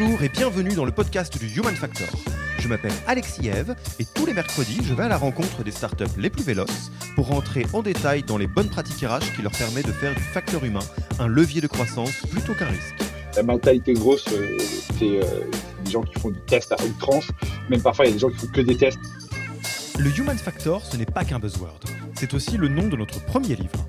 Bonjour et bienvenue dans le podcast du Human Factor. Je m'appelle Alexis Eve et tous les mercredis, je vais à la rencontre des startups les plus véloces pour rentrer en détail dans les bonnes pratiques RH qui leur permettent de faire du facteur humain un levier de croissance plutôt qu'un risque. La mentalité grosse, euh, c'est euh, des gens qui font du test à outrance. Même parfois, il y a des gens qui font que des tests. Le Human Factor, ce n'est pas qu'un buzzword. C'est aussi le nom de notre premier livre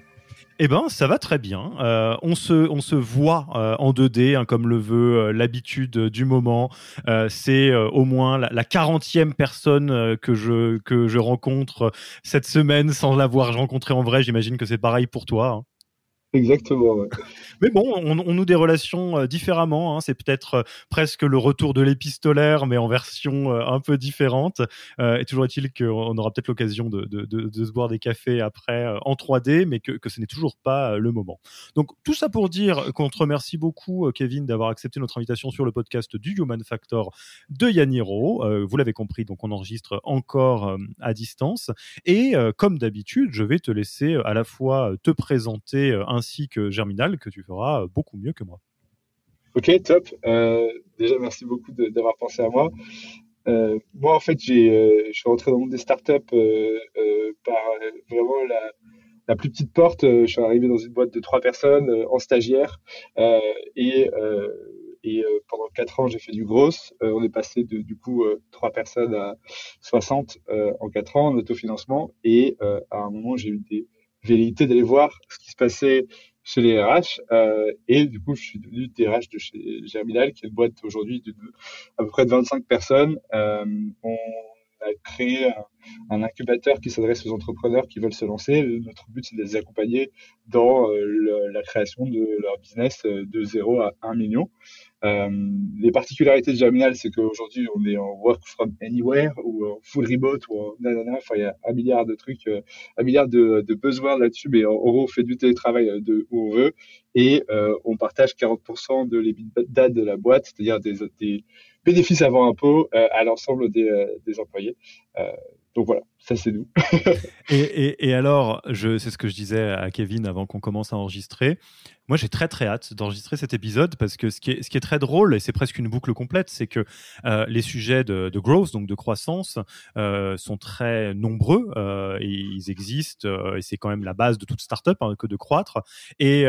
Eh ben, ça va très bien. Euh, on, se, on se voit euh, en 2D, hein, comme le veut euh, l'habitude du moment. c'est au moins la, 40e personne que, je, que je rencontre cette semaine sans l'avoir rencontré en vrai. J'imagine que c'est pareil pour toi. Hein. Exactement. Mais bon, on, on, noue des relations euh, différemment. Hein. C'est peut-être euh, presque le retour de l'épistolaire, mais en version euh, un peu différente. et toujours est-il qu'on aura peut-être l'occasion de, se boire des cafés après en 3D, mais que, que ce n'est toujours pas le moment. Donc tout ça pour dire qu'on te remercie beaucoup, Kevin, d'avoir accepté notre invitation sur le podcast du Human Factor de Yaniro. vous l'avez compris, donc on enregistre encore à distance. Et comme d'habitude, je vais te laisser à la fois te présenter un ainsi que Germinal, que tu feras beaucoup mieux que moi. Ok, top. Euh, déjà, merci beaucoup d'avoir pensé à moi. Euh, moi, en fait, euh, je suis rentré dans le monde des startups par vraiment la, la, plus petite porte. je suis arrivé dans une boîte de trois personnes en stagiaire et, et pendant quatre ans, j'ai fait du gros. on est passé de du coup trois personnes à 60 en quatre ans en autofinancement et à un moment, j'ai eu des vérité d'aller voir ce qui se passait chez les RH. Euh, et du coup, je suis devenu DRH de chez Germinal, qui est une boîte aujourd'hui à peu près de 25 personnes. Euh, on a créé un, un incubateur qui s'adresse aux entrepreneurs qui veulent se lancer. Notre but, c'est de les accompagner dans euh, la création de leur business euh, de 0 à 1 million. Euh, les particularités de Germinal, c'est qu'aujourd'hui, on est en work from anywhere ou en full remote ou en nanana. Enfin, il y a un milliard de trucs, euh, un milliard de, de besoins là-dessus, mais en, gros, on fait du télétravail de où on veut et euh, on partage 40% de l'EBITDA de la boîte, c'est-à-dire des, des, bénéfices avant impôt à l'ensemble des, des employés donc voilà, ça c'est nous. et, alors, c'est ce que je disais à Kevin avant qu'on commence à enregistrer. Moi, j'ai très très hâte d'enregistrer cet épisode parce que ce qui est, très drôle, et c'est presque une boucle complète, c'est que euh, les sujets de, growth, donc de croissance, euh, sont très nombreux euh, et ils existent et c'est quand même la base de toute startup hein, que de croître. Et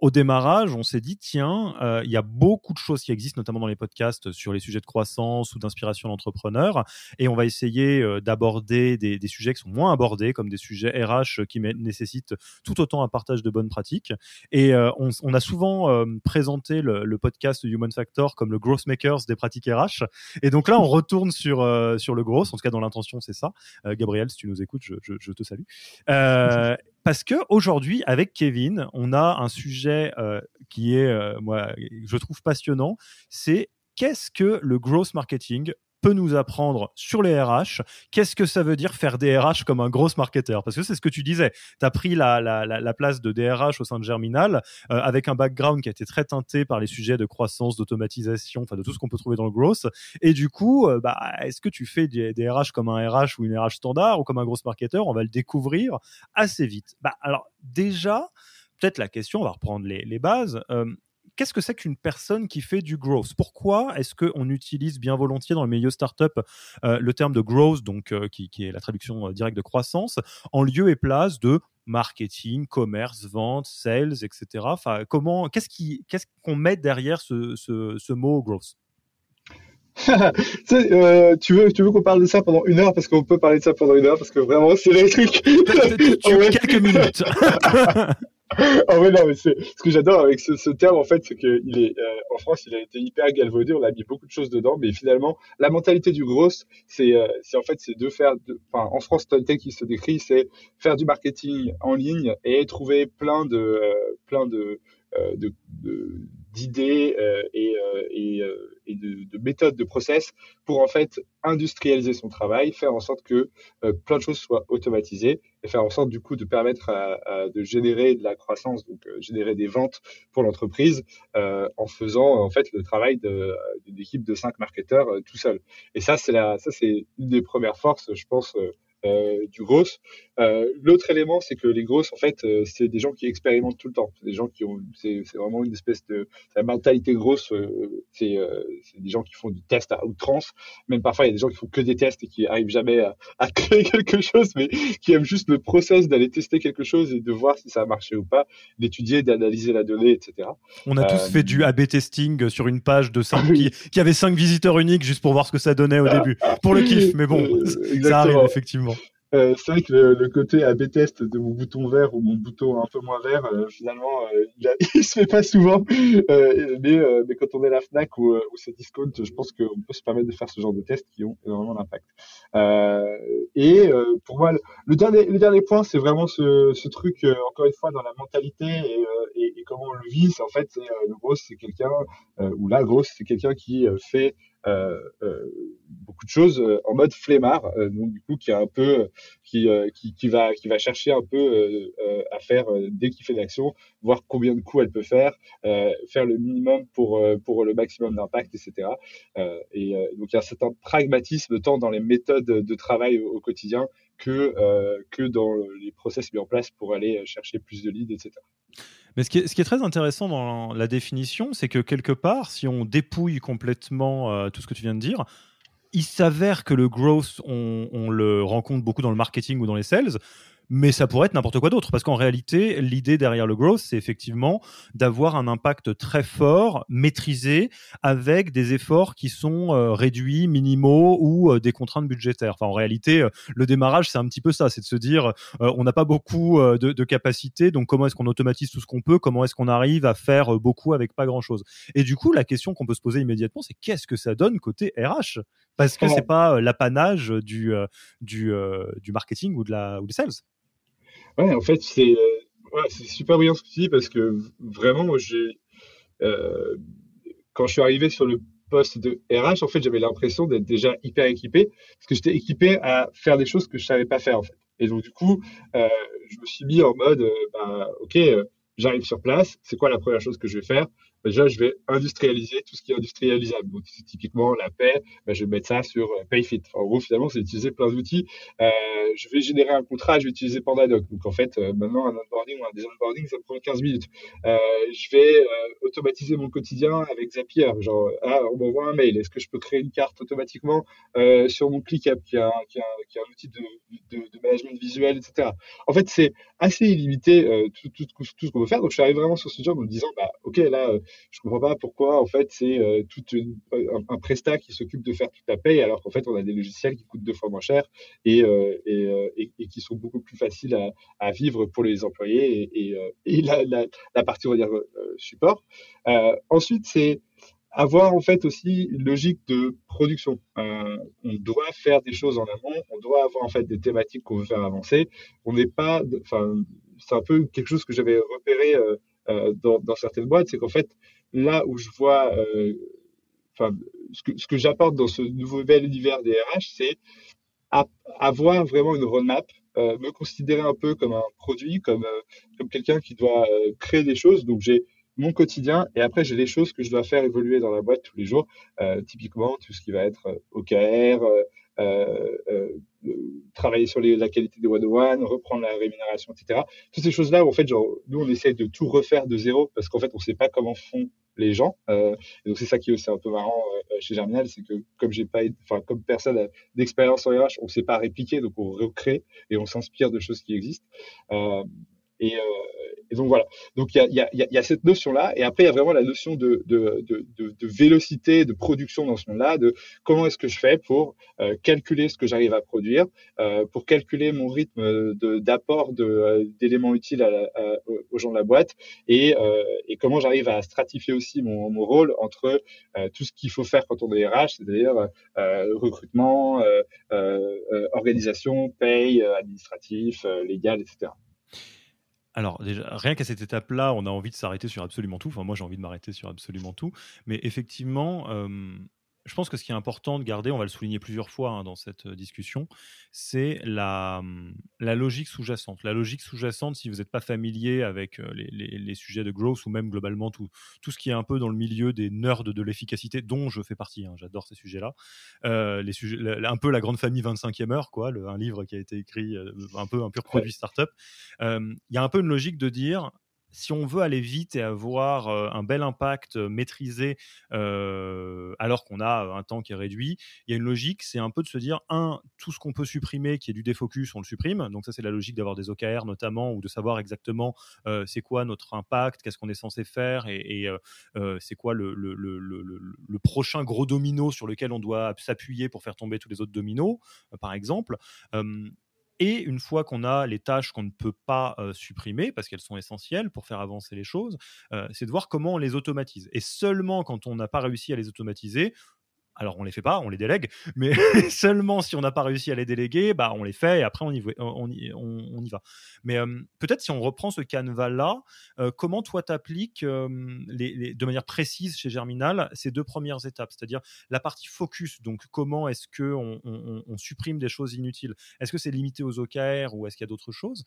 au démarrage, on s'est dit, tiens, euh, il y a beaucoup de choses qui existent, notamment dans les podcasts sur les sujets de croissance ou d'inspiration d'entrepreneurs, et on va essayer euh, d'aborder des, des, sujets qui sont moins abordés, comme des sujets RH qui nécessitent tout autant un partage de bonnes pratiques. Et euh, on, on, a souvent euh, présenté le, le, podcast Human Factor comme le growth makers des pratiques RH. Et donc là, on retourne sur sur le growth. En tout cas, dans l'intention, c'est ça. Gabriel, si tu nous écoutes, je, je, je te salue parce que aujourd'hui, avec Kevin, on a un sujet euh, qui est, euh, moi, je trouve passionnant. C'est qu'est-ce que le growth marketing peut nous apprendre sur les RH Qu'est-ce que ça veut dire faire des RH comme un gros marketeur? Parce que c'est ce que tu disais. Tu as pris la, la, la, place de DRH au sein de Germinal euh, avec un background qui a été très teinté par les sujets de croissance, d'automatisation, enfin de tout ce qu'on peut trouver dans le growth. Et du coup, euh, bah, est-ce que tu fais des, des, RH comme un RH ou une RH standard ou comme un gros marketeur? On va le découvrir assez vite. Bah, alors déjà, peut-être la question, on va reprendre les, les bases. Euh, qu'est-ce que c'est qu'une personne qui fait du growth? Pourquoi est-ce qu'on utilise bien volontiers dans le milieu startup euh, le terme de growth, donc euh, qui, est la traduction directe de croissance, en lieu et place de marketing, commerce, vente, sales, etc. Enfin, comment, qu'est-ce qui, qu'est-ce qu'on met derrière ce, ce mot growth? Euh, tu veux, tu veux qu'on parle de ça pendant une heure? Parce qu'on peut parler de ça pendant une heure parce que vraiment c'est les trucs. quelques minutes. oh ouais, non, mais c'est ce que j'adore avec ce, terme en fait, c'est qu'il est euh, en France, il a été hyper galvaudé, on a mis beaucoup de choses dedans, mais finalement la mentalité du gros, c'est euh, en fait c'est de faire, enfin en France tel qui se décrit, c'est faire du marketing en ligne et trouver plein de plein de, de, de d'idées euh, et, euh, et, euh, de, de, méthodes, de process pour en fait industrialiser son travail, faire en sorte que plein de choses soient automatisées et faire en sorte du coup de permettre de générer de la croissance, donc générer des ventes pour l'entreprise en faisant en fait le travail d'une équipe de cinq marketeurs tout seul. Et ça c'est la, ça c'est une des premières forces, je pense euh, du gros. Euh, l'autre élément, c'est que les grosses, en fait, euh, c'est des gens qui expérimentent tout le temps. C'est des gens qui ont, c'est vraiment une espèce de, la mentalité grosse. c'est des gens qui font du test à outrance. Même parfois, il y a des gens qui font que des tests et qui arrivent jamais à, à créer quelque chose, mais qui aiment juste le process d'aller tester quelque chose et de voir si ça a marché ou pas, d'étudier, d'analyser la donnée, etc. On a tous fait du A/B testing sur une page de 5 qui, qui, avait cinq visiteurs uniques juste pour voir ce que ça donnait au début, pour le kiff. Mais bon, ça arrive effectivement. Euh, c'est vrai que le, côté AB test de mon bouton vert ou mon bouton un peu moins vert, euh, finalement, euh, il, il, se fait pas souvent. Euh, mais, mais quand on est à la Fnac ou, ou c'est discount, je pense qu'on peut se permettre de faire ce genre de tests qui ont énormément d'impact. et pour moi, le, dernier, le dernier point, c'est vraiment ce, ce truc, encore une fois, dans la mentalité et, et, et comment on le vit. En fait, le gros, c'est quelqu'un, ou la grosse, c'est quelqu'un qui fait euh, euh, beaucoup de choses euh, en mode flemmard, donc du coup qui est un peu qui, qui, qui va qui va chercher un peu à faire dès qu'il fait l'action, voir combien de coups elle peut faire, faire le minimum pour pour le maximum d'impact, etc. et donc il y a un certain pragmatisme tant dans les méthodes de travail au, quotidien que que dans les process mis en place pour aller chercher plus de leads, etc. Mais ce qui, est, très intéressant dans la définition, c'est que quelque part, si on dépouille complètement euh, tout ce que tu viens de dire, il s'avère que le growth, on, on, le rencontre beaucoup dans le marketing ou dans les sales, mais ça pourrait être n'importe quoi d'autre. Parce qu'en réalité, l'idée derrière le growth, c'est effectivement d'avoir un impact très fort, maîtrisé, avec des efforts qui sont euh, réduits, minimaux ou euh, des contraintes budgétaires. Enfin, en réalité, euh, le démarrage, c'est un petit peu ça, c'est de se dire, on n'a pas beaucoup de, de capacités, donc comment est-ce qu'on automatise tout ce qu'on peut Comment est-ce qu'on arrive à faire beaucoup avec pas grand-chose Et du coup, la question qu'on peut se poser immédiatement, c'est qu'est-ce que ça donne côté RH Parce que c'est pas l'apanage du, du, du marketing ou de la ou des sales. Ouais, en fait, c'est euh, super brillant ce que tu dis parce que vraiment, euh, quand je suis arrivé sur le poste de RH, en fait, j'avais l'impression d'être déjà hyper équipé parce que j'étais équipé à faire des choses que je savais pas faire en fait. Et donc du coup, euh, je me suis mis en mode, bah, ok, j'arrive sur place, c'est quoi la première chose que je vais faire? Déjà, je vais industrialiser tout ce qui est industrialisable. Donc, typiquement la paix, ben, je vais mettre ça sur euh, PayFit. en gros, finalement, c'est utiliser plein d'outils. Euh, je vais générer un contrat, je vais utiliser Pandadoc. Donc, en fait, euh, maintenant, un onboarding ou un onboarding, ça me prend 15 minutes. Je vais automatiser mon quotidien avec Zapier. Genre, ah, on m'envoie un mail. Est-ce que je peux créer une carte automatiquement sur mon ClickUp, qui est un, qui qui un outil de, de, de, management visuel, etc. En fait, c'est assez illimité tout, tout, tout, ce qu'on peut faire. Donc, je suis arrivé vraiment sur ce job en me disant, bah, ok, là, je comprends pas pourquoi en fait c'est euh, tout un, un, prestat qui s'occupe de faire toute la paye alors qu'en fait on a des logiciels qui coûtent deux fois moins cher et, euh, euh, et, qui sont beaucoup plus faciles à, vivre pour les employés et, la, la, partie on va dire support. ensuite c'est avoir en fait aussi une logique de production. On doit faire des choses en amont, on doit avoir en fait des thématiques qu'on veut faire avancer. On n'est pas, enfin, c'est un peu quelque chose que j'avais repéré dans, dans, certaines boîtes, c'est qu'en fait, là où je vois, euh, ce que, j'apporte dans ce nouveau bel univers des RH, c'est avoir vraiment une roadmap, euh, me considérer un peu comme un produit, comme, euh, comme quelqu'un qui doit euh, créer des choses. Donc j'ai mon quotidien et après j'ai les choses que je dois faire évoluer dans la boîte tous les jours. Euh, typiquement tout ce qui va être OKR, euh, euh, travailler sur les, la qualité des one-on-one, reprendre la rémunération, etc. Toutes ces choses-là, en fait, genre, nous, on essaie de tout refaire de zéro parce qu'en fait, on ne sait pas comment font les gens. et donc c'est ça qui est un peu marrant chez Germinal, c'est que comme j'ai pas, enfin comme personne d'expérience en RH, on ne sait pas répliquer, donc on recrée et on s'inspire de choses qui existent. Et, et donc voilà. Donc il y a, y, a, y a, cette notion-là. Et après, il y a vraiment la notion de, de, de, de, vélocité, de production dans ce monde-là, de comment est-ce que je fais pour euh, calculer ce que j'arrive à produire, euh, pour calculer mon rythme d'apport euh, d'éléments utiles à aux gens de la boîte, et, euh, et comment j'arrive à stratifier aussi mon, mon rôle entre tout ce qu'il faut faire quand on est RH, c'est-à-dire recrutement, organisation, paye, administratif, légal, etc. Alors, rien qu'à cette étape-là, on a envie de s'arrêter sur absolument tout. Enfin, moi, j'ai envie de m'arrêter sur absolument tout. Mais effectivement, euh, je pense que ce qui est important de garder, on va le souligner plusieurs fois hein, dans cette euh, discussion, c'est la, hum, la logique sous-jacente. La logique sous-jacente, si vous n'êtes pas familier avec euh, les, les, sujets de growth ou même globalement tout, tout ce qui est un peu dans le milieu des nerds de l'efficacité, dont je fais partie, hein, j'adore ces sujets-là, euh, les sujets, un peu la grande famille 25e heure, quoi, le, un livre qui a été écrit, un peu un pur produit startup. Il y a un peu une logique de dire, si on veut aller vite et avoir un bel impact maîtrisé alors qu'on a un temps qui est réduit, il y a une logique, c'est un peu de se dire, un, tout ce qu'on peut supprimer qui est du défocus, on le supprime. Donc ça, c'est la logique d'avoir des OKR notamment, ou de savoir exactement c'est quoi notre impact, qu'est-ce qu'on est censé faire, et, c'est quoi le, le, prochain gros domino sur lequel on doit s'appuyer pour faire tomber tous les autres dominos, par exemple. Et une fois qu'on a les tâches qu'on ne peut pas supprimer, parce qu'elles sont essentielles pour faire avancer les choses, c'est de voir comment on les automatise. Et seulement quand on n'a pas réussi à les automatiser, alors on les fait pas, on les délègue, mais seulement si on n'a pas réussi à les déléguer, bah on les fait et après on y, va. Mais peut-être si on reprend ce canevas-là, comment toi t'appliques les, de manière précise chez Germinal ces deux premières étapes, c'est-à-dire la partie focus, donc comment est-ce que on, supprime des choses inutiles? Est-ce que c'est limité aux OKR ou est-ce qu'il y a d'autres choses?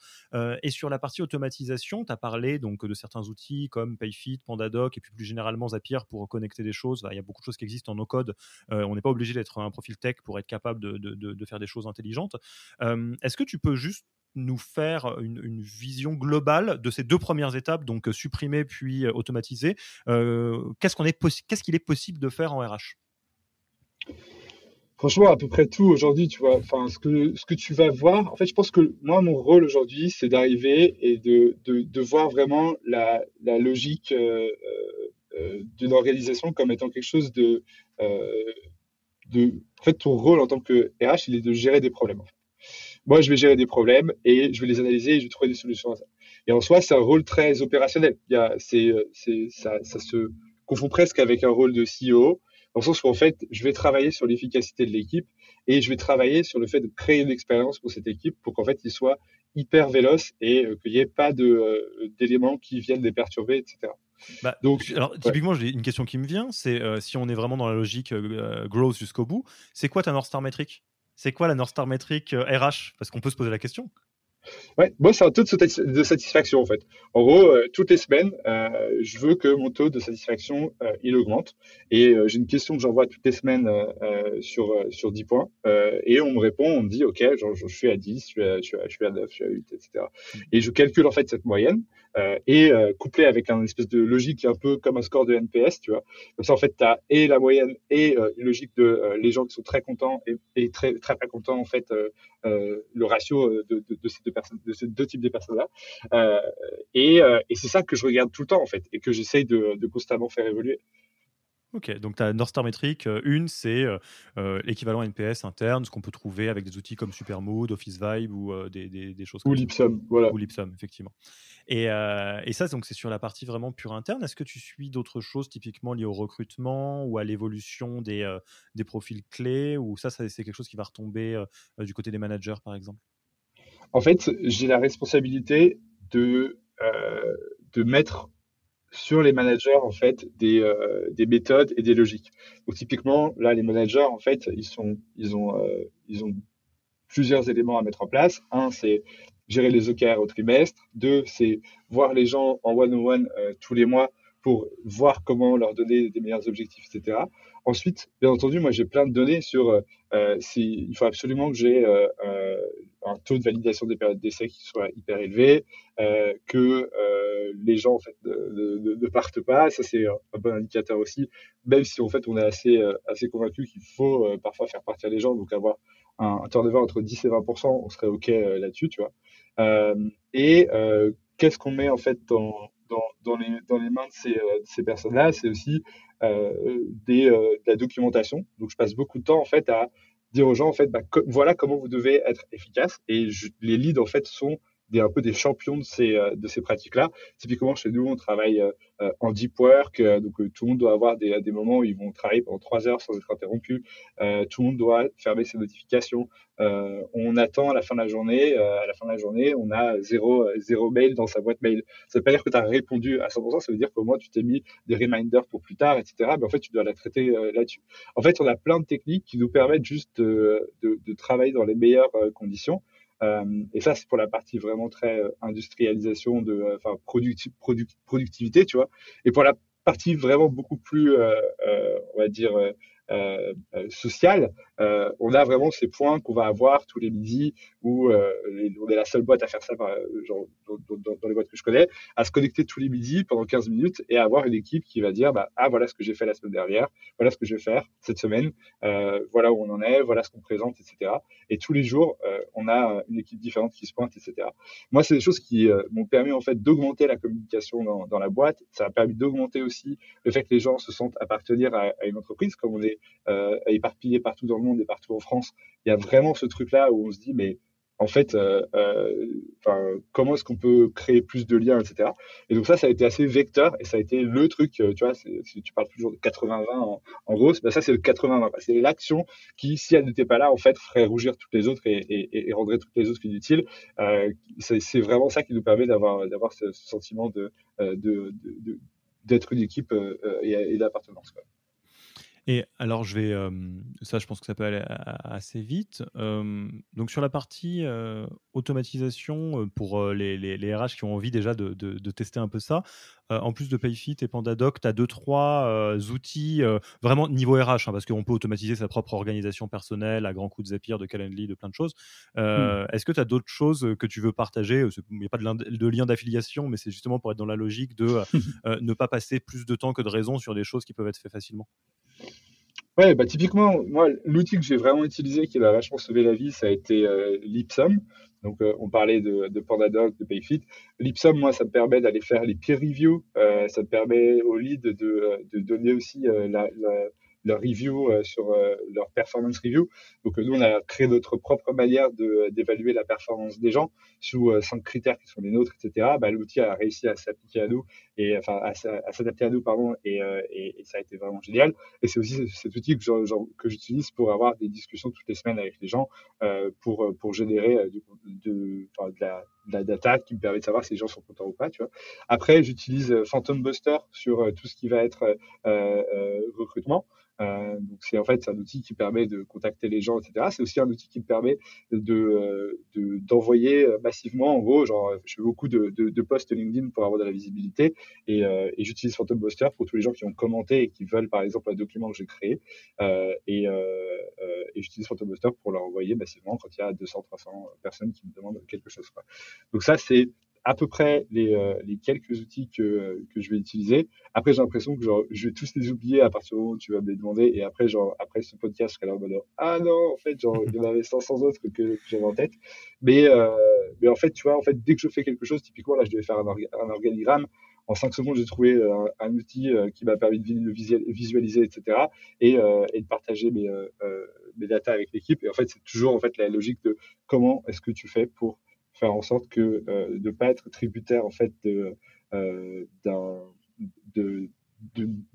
Et sur la partie automatisation, tu as parlé donc de certains outils comme Payfit, Pandadoc et puis plus généralement Zapier pour connecter des choses. Il y a beaucoup de choses qui existent en no-code euh, on n'est pas obligé d'être un profil tech pour être capable de, faire des choses intelligentes. Euh, est-ce que tu peux juste nous faire une, vision globale de ces deux premières étapes, donc euh, supprimer puis automatiser? Qu'est-ce qu'on est qu'est-ce qu'il est possible de faire en RH Franchement, à peu près tout aujourd'hui, tu vois. Enfin, ce que, ce que tu vas voir, en fait, je pense que moi, mon rôle aujourd'hui, c'est d'arriver et de, de, voir vraiment la, logique d'une organisation comme étant quelque chose de, euh, de, en fait, ton rôle en tant que RH, il est de gérer des problèmes. Moi, je vais gérer des problèmes et je vais les analyser et je vais trouver des solutions à ça. Et en soi, c'est un rôle très opérationnel. Il y a, c'est, c'est, ça, ça se confond presque avec un rôle de CEO, dans le sens où en fait, je vais travailler sur l'efficacité de l'équipe et je vais travailler sur le fait de créer une expérience pour cette équipe pour qu'en fait, il soit hyper véloce et euh, qu'il n'y ait pas de, euh, d'éléments qui viennent les perturber, etc. Bah, Donc, alors, typiquement, j'ai une question qui me vient, c'est euh, si on est vraiment dans la logique euh, growth jusqu'au bout, c'est quoi ta North Star métrique? C'est quoi la North Star métrique RH Parce qu'on peut se poser la question. Ouais, moi, c'est un taux de satisfaction, en fait. En gros, euh, toutes les semaines, euh, je veux que mon taux de satisfaction, euh, il augmente. Et j'ai une question que j'envoie toutes les semaines sur, sur 10 points. et on me répond, on me dit, OK, genre, je suis à 10, je suis à, je suis à, je suis à 9, je suis à 8, etc. Et je calcule, en fait, cette moyenne. Et couplé avec un espèce de logique un peu comme un score de NPS, tu vois. Comme ça, en fait, tu as et la moyenne et une logique de les gens qui sont très contents et, et très, très pas contents, en fait, le ratio de, de, de ces deux personnes, de ces deux types de personnes-là. Euh, et, euh, et c'est ça que je regarde tout le temps, en fait, et que j'essaye de, de constamment faire évoluer. Ok, donc tu as North Star Metric. Euh, une, c'est l'équivalent NPS interne, ce qu'on peut trouver avec des outils comme Supermood, Office Vibe ou des, des, des, choses comme Ou Lipsum, voilà. Ou Lipsum, effectivement. Et, et ça, donc c'est sur la partie vraiment pure interne. Est-ce que tu suis d'autres choses typiquement liées au recrutement ou à l'évolution des, des profils clés Ou ça, ça c'est quelque chose qui va retomber du côté des managers, par exemple? En fait, j'ai la responsabilité de, euh, de mettre sur les managers en fait des, euh, des méthodes et des logiques. Donc typiquement là les managers en fait ils sont ils ont euh, ils ont plusieurs éléments à mettre en place. Un c'est gérer les OKR au trimestre. Deux c'est voir les gens en one on one tous les mois pour voir comment leur donner des meilleurs objectifs, etc. Ensuite, bien entendu, moi j'ai plein de données sur euh, si, il faut absolument que j'ai euh, un taux de validation des périodes d'essai qui soit hyper élevé, que les gens en fait ne, partent pas. Ça c'est un bon indicateur aussi, même si en fait on est assez assez convaincu qu'il faut parfois faire partir les gens, donc avoir un, turnover entre 10 et 20 on serait ok là-dessus, tu vois. et qu'est-ce qu'on met en fait dans, les, dans les mains de ces, ces personnes-là C'est aussi des, de la documentation. Donc je passe beaucoup de temps en fait à dire aux gens en fait bah, voilà comment vous devez être efficace et les leads en fait sont des, un peu des champions de ces, euh, de ces pratiques-là. Typiquement, chez nous, on travaille euh, euh, en deep work, donc tout le monde doit avoir des, des, moments où ils vont travailler pendant trois heures sans être interrompu. tout le monde doit fermer ses notifications. on attend à la fin de la journée. à la fin de la journée, on a zéro, zéro mail dans sa boîte mail. Ça veut pas dire que tu as répondu à 100%, ça veut dire qu'au moins tu t'es mis des reminders pour plus tard, etc. Mais en fait, tu dois la traiter là-dessus. En fait, on a plein de techniques qui nous permettent juste de, de travailler dans les meilleures conditions. Euh, et ça, c'est pour la partie vraiment très euh, industrialisation de, euh, enfin, productivité, tu vois. Et pour la partie vraiment beaucoup plus, on va dire, sociale, euh, on a vraiment ces points qu'on va avoir tous les midis où on est la seule boîte à faire ça, genre, dans, les boîtes que je connais, à se connecter tous les midis pendant 15 minutes et avoir une équipe qui va dire bah, ah voilà ce que j'ai fait la semaine dernière, voilà ce que je vais faire cette semaine, voilà où on en est, voilà ce qu'on présente, etc. Et tous les jours, on a une équipe différente qui se pointe, etc. Moi, c'est des choses qui m'ont permis en fait d'augmenter la communication dans, dans, la boîte. Ça a permis d'augmenter aussi le fait que les gens se sentent appartenir à, à une entreprise, comme on est euh, éparpillés partout dans le monde et partout en France. Il y a vraiment ce truc-là où on se dit, mais en fait, euh, euh, comment est-ce qu'on peut créer plus de liens, etc. Et donc ça, ça a été assez vecteur et ça a été le truc, tu vois, si tu parles toujours de 80-20 en, gros, ben ça c'est le 80-20. C'est l'action qui, si elle n'était pas là, en fait, ferait rougir toutes les autres et, rendrait toutes les autres inutiles. Euh, c'est vraiment ça qui nous permet d'avoir ce, sentiment d'être une équipe et d'appartenance. Et alors, je vais, ça, je pense que ça peut aller assez vite. donc, sur la partie automatisation pour les, les, RH qui ont envie déjà de, de, tester un peu ça, en plus de PayFit et PandaDoc, tu as deux, trois outils vraiment niveau RH, hein, parce qu'on peut automatiser sa propre organisation personnelle à grands coups de Zapier, de Calendly, de plein de choses. Mmh. Est-ce que tu as d'autres choses que tu veux partager? Il n'y a pas de, lien d'affiliation, mais c'est justement pour être dans la logique de ne pas passer plus de temps que de raison sur des choses qui peuvent être faites facilement. Ouais, bah typiquement, moi, l'outil que j'ai vraiment utilisé qui m'a vachement sauvé la vie, ça a été euh, l'Ipsum. Donc, euh, on parlait de, de PandaDoc, de PayFit. L'Ipsum, moi, ça me permet d'aller faire les peer reviews. Euh, ça me permet au lead de, donner aussi la, leur review euh, sur euh, leur performance review. Donc euh, nous, on a créé notre propre manière d'évaluer la performance des gens sous cinq critères qui sont les nôtres, etc. Bah, L'outil a réussi à s'appliquer à nous et enfin à, s'adapter à nous, pardon, et, et, et, ça a été vraiment génial. Et c'est aussi cet outil que, j'utilise pour avoir des discussions toutes les semaines avec les gens pour pour générer de, de, la, de la data qui me permet de savoir si les gens sont contents ou pas. Tu vois. Après, j'utilise Phantom Buster sur tout ce qui va être euh, recrutement. Euh, donc c'est en fait un outil qui permet de contacter les gens, etc. C'est aussi un outil qui me permet de euh, d'envoyer massivement, en gros, genre je fais beaucoup de, de, de, posts LinkedIn pour avoir de la visibilité et, euh, et j'utilise Phantom Buster pour tous les gens qui ont commenté et qui veulent par exemple un document que j'ai créé euh, et, et j'utilise Phantom Buster pour leur envoyer massivement quand il y a 200, 300 personnes qui me demandent quelque chose. Quoi. Donc ça c'est à peu près les, euh, les quelques outils que, que je vais utiliser. Après, j'ai l'impression que genre, je vais tous les oublier à partir du moment où tu vas me les demander. Et après, genre, après ce podcast, je serai là en mode ah non, en fait, genre, il y en avait 500 autres que, que j'avais en tête. Mais, euh, mais en fait, tu vois, en fait, dès que je fais quelque chose, typiquement, là, je devais faire un, organigramme. En 5 secondes, j'ai trouvé euh, un, outil qui m'a permis de visualiser, etc. Et, et de partager mes, mes datas avec l'équipe. Et en fait, c'est toujours en fait la logique de comment est-ce que tu fais pour faire en sorte que euh, de ne pas être tributaire en fait euh, d'un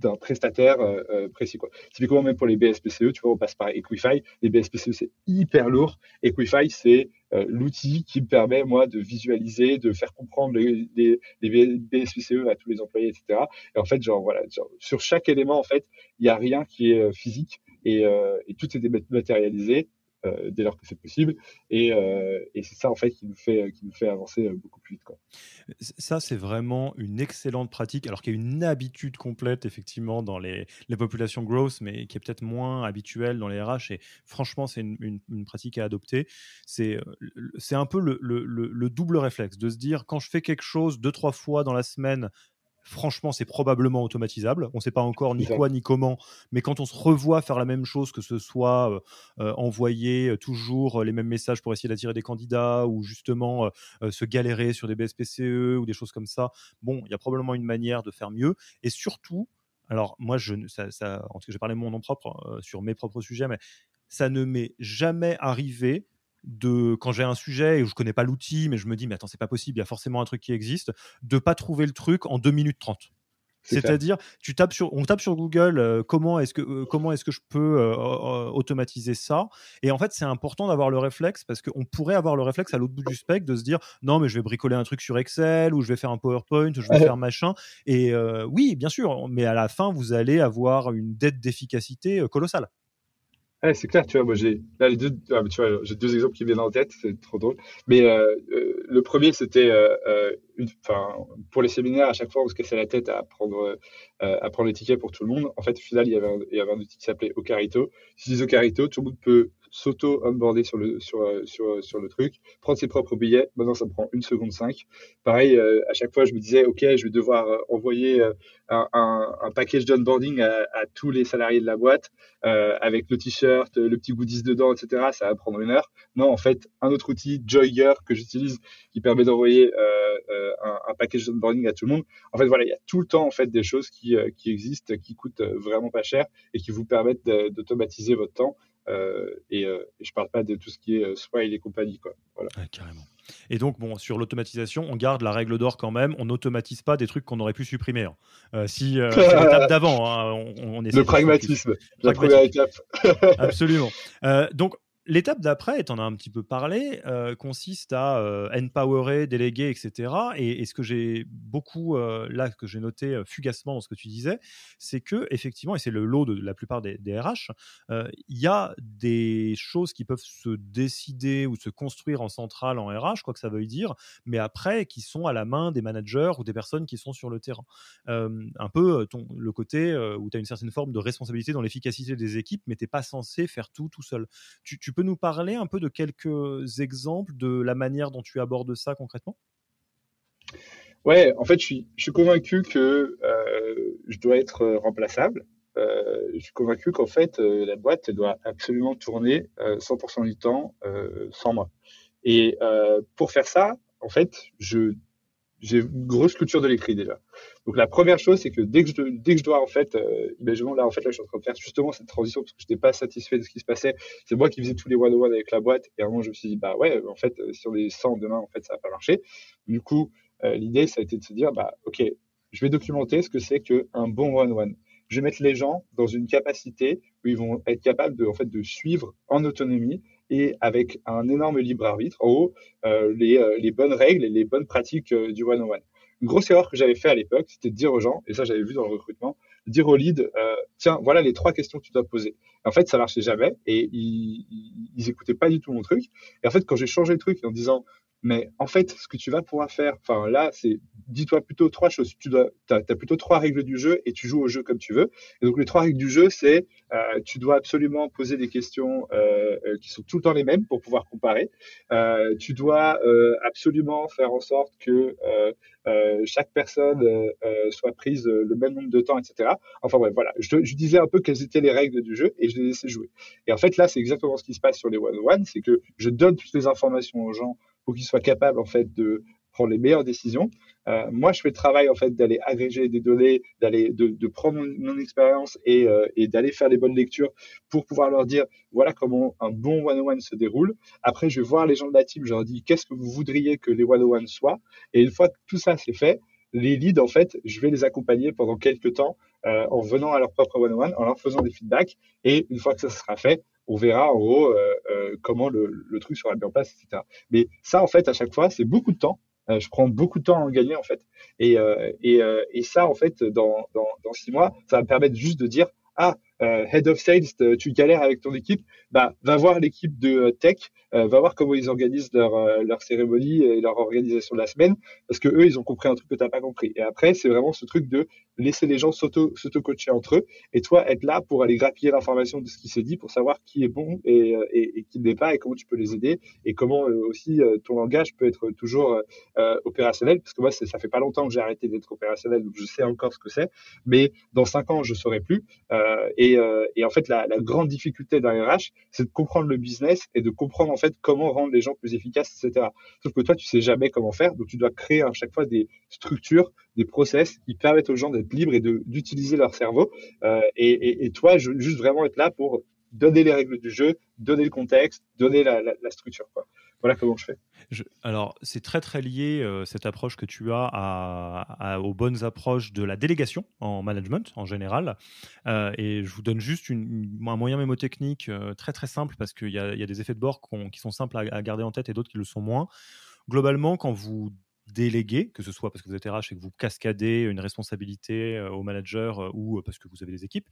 d'un prestataire euh, précis. Quoi. Typiquement, même pour les BSPCE, tu vois, on passe par Equify. Les BSPCE, c'est hyper lourd. Equify, c'est l'outil qui me permet, moi, de visualiser, de faire comprendre les, les, les, BSPCE à tous les employés, etc. Et en fait, genre, voilà, sur chaque élément, en fait, il n'y a rien qui est physique et, et tout est dématérialisé. Dès lors que c'est possible. Et, et c'est ça en fait qui nous fait, qui nous fait avancer beaucoup plus vite. Quoi. Ça, c'est vraiment une excellente pratique, alors qu'il y a une habitude complète effectivement dans les, les populations growth, mais qui est peut-être moins habituelle dans les RH. Et franchement, c'est une, une, pratique à adopter. C'est un peu le, le, le double réflexe de se dire quand je fais quelque chose deux, trois fois dans la semaine, franchement, c'est probablement automatisable. On ne sait pas encore ni quoi ni comment, mais quand on se revoit faire la même chose, que ce soit euh, euh, envoyer euh, toujours les mêmes messages pour essayer d'attirer des candidats ou justement se galérer sur des BSPCE ou des choses comme ça, bon, il y a probablement une manière de faire mieux. Et surtout, alors moi, je, ça, ça, en tout cas, j'ai parlé de mon nom propre sur mes propres sujets, mais ça ne m'est jamais arrivé de quand j'ai un sujet et où je connais pas l'outil, mais je me dis mais attends c'est pas possible, il y a forcément un truc qui existe, de pas trouver le truc en 2 minutes 30. C'est-à-dire, tu tapes sur, on tape sur Google euh, comment est-ce que euh, comment est-ce que je peux euh, automatiser ça? Et en fait, c'est important d'avoir le réflexe parce qu'on pourrait avoir le réflexe à l'autre bout du spectre de se dire non mais je vais bricoler un truc sur Excel ou je vais faire un PowerPoint ou je vais faire machin. Et oui, bien sûr, mais à la fin, vous allez avoir une dette d'efficacité colossale c'est clair, tu vois, moi j'ai là les deux, ah, tu vois, j'ai deux exemples qui viennent en tête, c'est trop drôle. Mais euh, euh, le premier, c'était, euh, enfin, pour les séminaires, à chaque fois, on se cassait la tête à prendre, à prendre les tickets pour tout le monde. En fait, au final, il y avait un, il y avait un outil qui s'appelait Ocarito. Si tu dis Ocarito, tout le monde peut s'auto-onboarder sur le, sur, euh, sur, euh, sur le truc, prendre ses propres billets. Maintenant, ça prend une seconde cinq. Pareil, euh, à chaque fois, je me disais, OK, je vais devoir envoyer un, un, package d'onboarding à, à, tous les salariés de la boîte avec le t-shirt, le petit goodies dedans, etc. Ça va prendre une heure. Non, en fait, un autre outil, Joyer, que j'utilise, qui permet d'envoyer un, un, package d'onboarding à tout le monde. En fait, voilà, il y a tout le temps en fait des choses qui, qui existent, qui coûtent vraiment pas cher et qui vous permettent d'automatiser votre temps. Euh, et, euh, et, je parle pas de tout ce qui est euh, Swile et compagnie. Quoi. Voilà. carrément. Et donc, bon, sur l'automatisation, on garde la règle d'or quand même. On n'automatise pas des trucs qu'on aurait pu supprimer. Hein. Euh, si euh, l'étape d'avant, hein, on, on le pragmatisme, la première étape. Absolument. Euh, donc, L'étape d'après, tu en as un petit peu parlé, euh, consiste à euh, empowerer, déléguer, etc. Et, ce que j'ai beaucoup, euh, là, que j'ai noté fugacement dans ce que tu disais, c'est que, effectivement, et c'est le lot de la plupart des, RH, il y a des choses qui peuvent se décider ou se construire en centrale, en RH, quoi que ça veuille dire, mais après, qui sont à la main des managers ou des personnes qui sont sur le terrain. un peu le côté où tu as une certaine forme de responsabilité dans l'efficacité des équipes, mais tu n'es pas censé faire tout tout seul. Peux nous parler un peu de quelques exemples de la manière dont tu abordes ça concrètement? Ouais, en fait, je suis, convaincu que euh, je dois être remplaçable. Euh, je suis convaincu qu'en fait, euh, la boîte doit absolument tourner 100% du temps sans moi. Et pour faire ça, en fait, je j'ai une grosse culture de l'écrit déjà. Donc la première chose, c'est que dès que je, dès que je dois en fait, euh, imaginons là en fait là je suis en train de faire justement cette transition parce que je n'étais pas satisfait de ce qui se passait. C'est moi qui faisais tous les one on one avec la boîte et à un moment je me suis dit bah ouais en fait euh, on est 100 demain en fait ça va pas marcher. Du coup euh, l'idée ça a été de se dire bah ok je vais documenter ce que c'est qu'un bon one on one. Je vais mettre les gens dans une capacité où ils vont être capables de en fait de suivre en autonomie et avec un énorme libre arbitre, en haut, euh, les, euh, les, bonnes règles et les bonnes pratiques euh, du one-on-one. Une grosse erreur que j'avais fait à l'époque, c'était de dire aux gens, et ça j'avais vu dans le recrutement, dire aux leads, tiens, voilà les trois questions que tu dois poser. En fait, ça marchait jamais et ils, ils, ils écoutaient pas du tout mon truc. Et en fait, quand j'ai changé le truc en disant, mais en fait, ce que tu vas pouvoir faire, enfin là, c'est dis-toi plutôt trois choses. Tu as, plutôt trois règles du jeu et tu joues au jeu comme tu veux. Et donc les trois règles du jeu, c'est euh, tu dois absolument poser des questions euh, euh, qui sont tout le temps les mêmes pour pouvoir comparer. Euh, tu dois absolument faire en sorte que chaque personne soit prise le même nombre de temps, etc. Enfin ouais, voilà. Je, je, disais un peu quelles étaient les règles du jeu et je les laissais jouer. Et en fait là, c'est exactement ce qui se passe sur les one-on-one, c'est que je donne toutes les informations aux gens pour qu'ils soient capables en fait de prendre les meilleures décisions. Euh, moi, je fais le travail en fait d'aller agréger des données, d'aller de, de, prendre mon, expérience et, euh, et d'aller faire les bonnes lectures pour pouvoir leur dire voilà comment un bon one-on-one se déroule. Après, je vais voir les gens de la team, je leur dis qu'est-ce que vous voudriez que les one-on-one soient? Et une fois que tout ça c'est fait, les leads, en fait, je vais les accompagner pendant quelques temps euh, en venant à leur propre one-on-one, en leur faisant des feedbacks. Et une fois que ça sera fait, on verra en gros euh, euh, comment le, le, truc sera mis en place, etc. Mais ça, en fait, à chaque fois, c'est beaucoup de temps. Euh, je prends beaucoup de temps à en gagner, en fait. Et, et, et ça, en fait, dans, dans, dans, six mois, ça va me permettre juste de dire, ah, head of sales, tu galères avec ton équipe, bah, va voir l'équipe de tech, va voir comment ils organisent leur, leur cérémonie et leur organisation de la semaine, parce que eux, ils ont compris un truc que tu n'as pas compris. Et après, c'est vraiment ce truc de laisser les gens s'auto-coacher entre eux, et toi, être là pour aller grappiller l'information de ce qui s'est dit, pour savoir qui est bon et, et, et qui ne l'est pas, et comment tu peux les aider, et comment aussi ton langage peut être toujours opérationnel, parce que moi, ça fait pas longtemps que j'ai arrêté d'être opérationnel, donc je sais encore ce que c'est, mais dans cinq ans, je saurai plus. Euh, et, euh, et, en fait, la, grande difficulté d'un RH, c'est de comprendre le business et de comprendre en fait comment rendre les gens plus efficaces, etc. Sauf que toi, tu sais jamais comment faire, donc tu dois créer à chaque fois des structures, des process qui permettent aux gens d'être libres et d'utiliser leur cerveau. Euh, et, toi, je, juste vraiment être là pour donner les règles du jeu, donner le contexte, donner la, structure. Comment je fais. alors, c'est très très lié euh, cette approche que tu as à, aux bonnes approches de la délégation en management en général. Euh, et je vous donne juste un moyen mémotechnique euh, très très simple parce qu'il y, y, a des effets de bord qui sont simples à, garder en tête et d'autres qui le sont moins. Globalement, quand vous déléguez, que ce soit parce que vous êtes RH et que vous cascadez une responsabilité au manager ou parce que vous avez des équipes,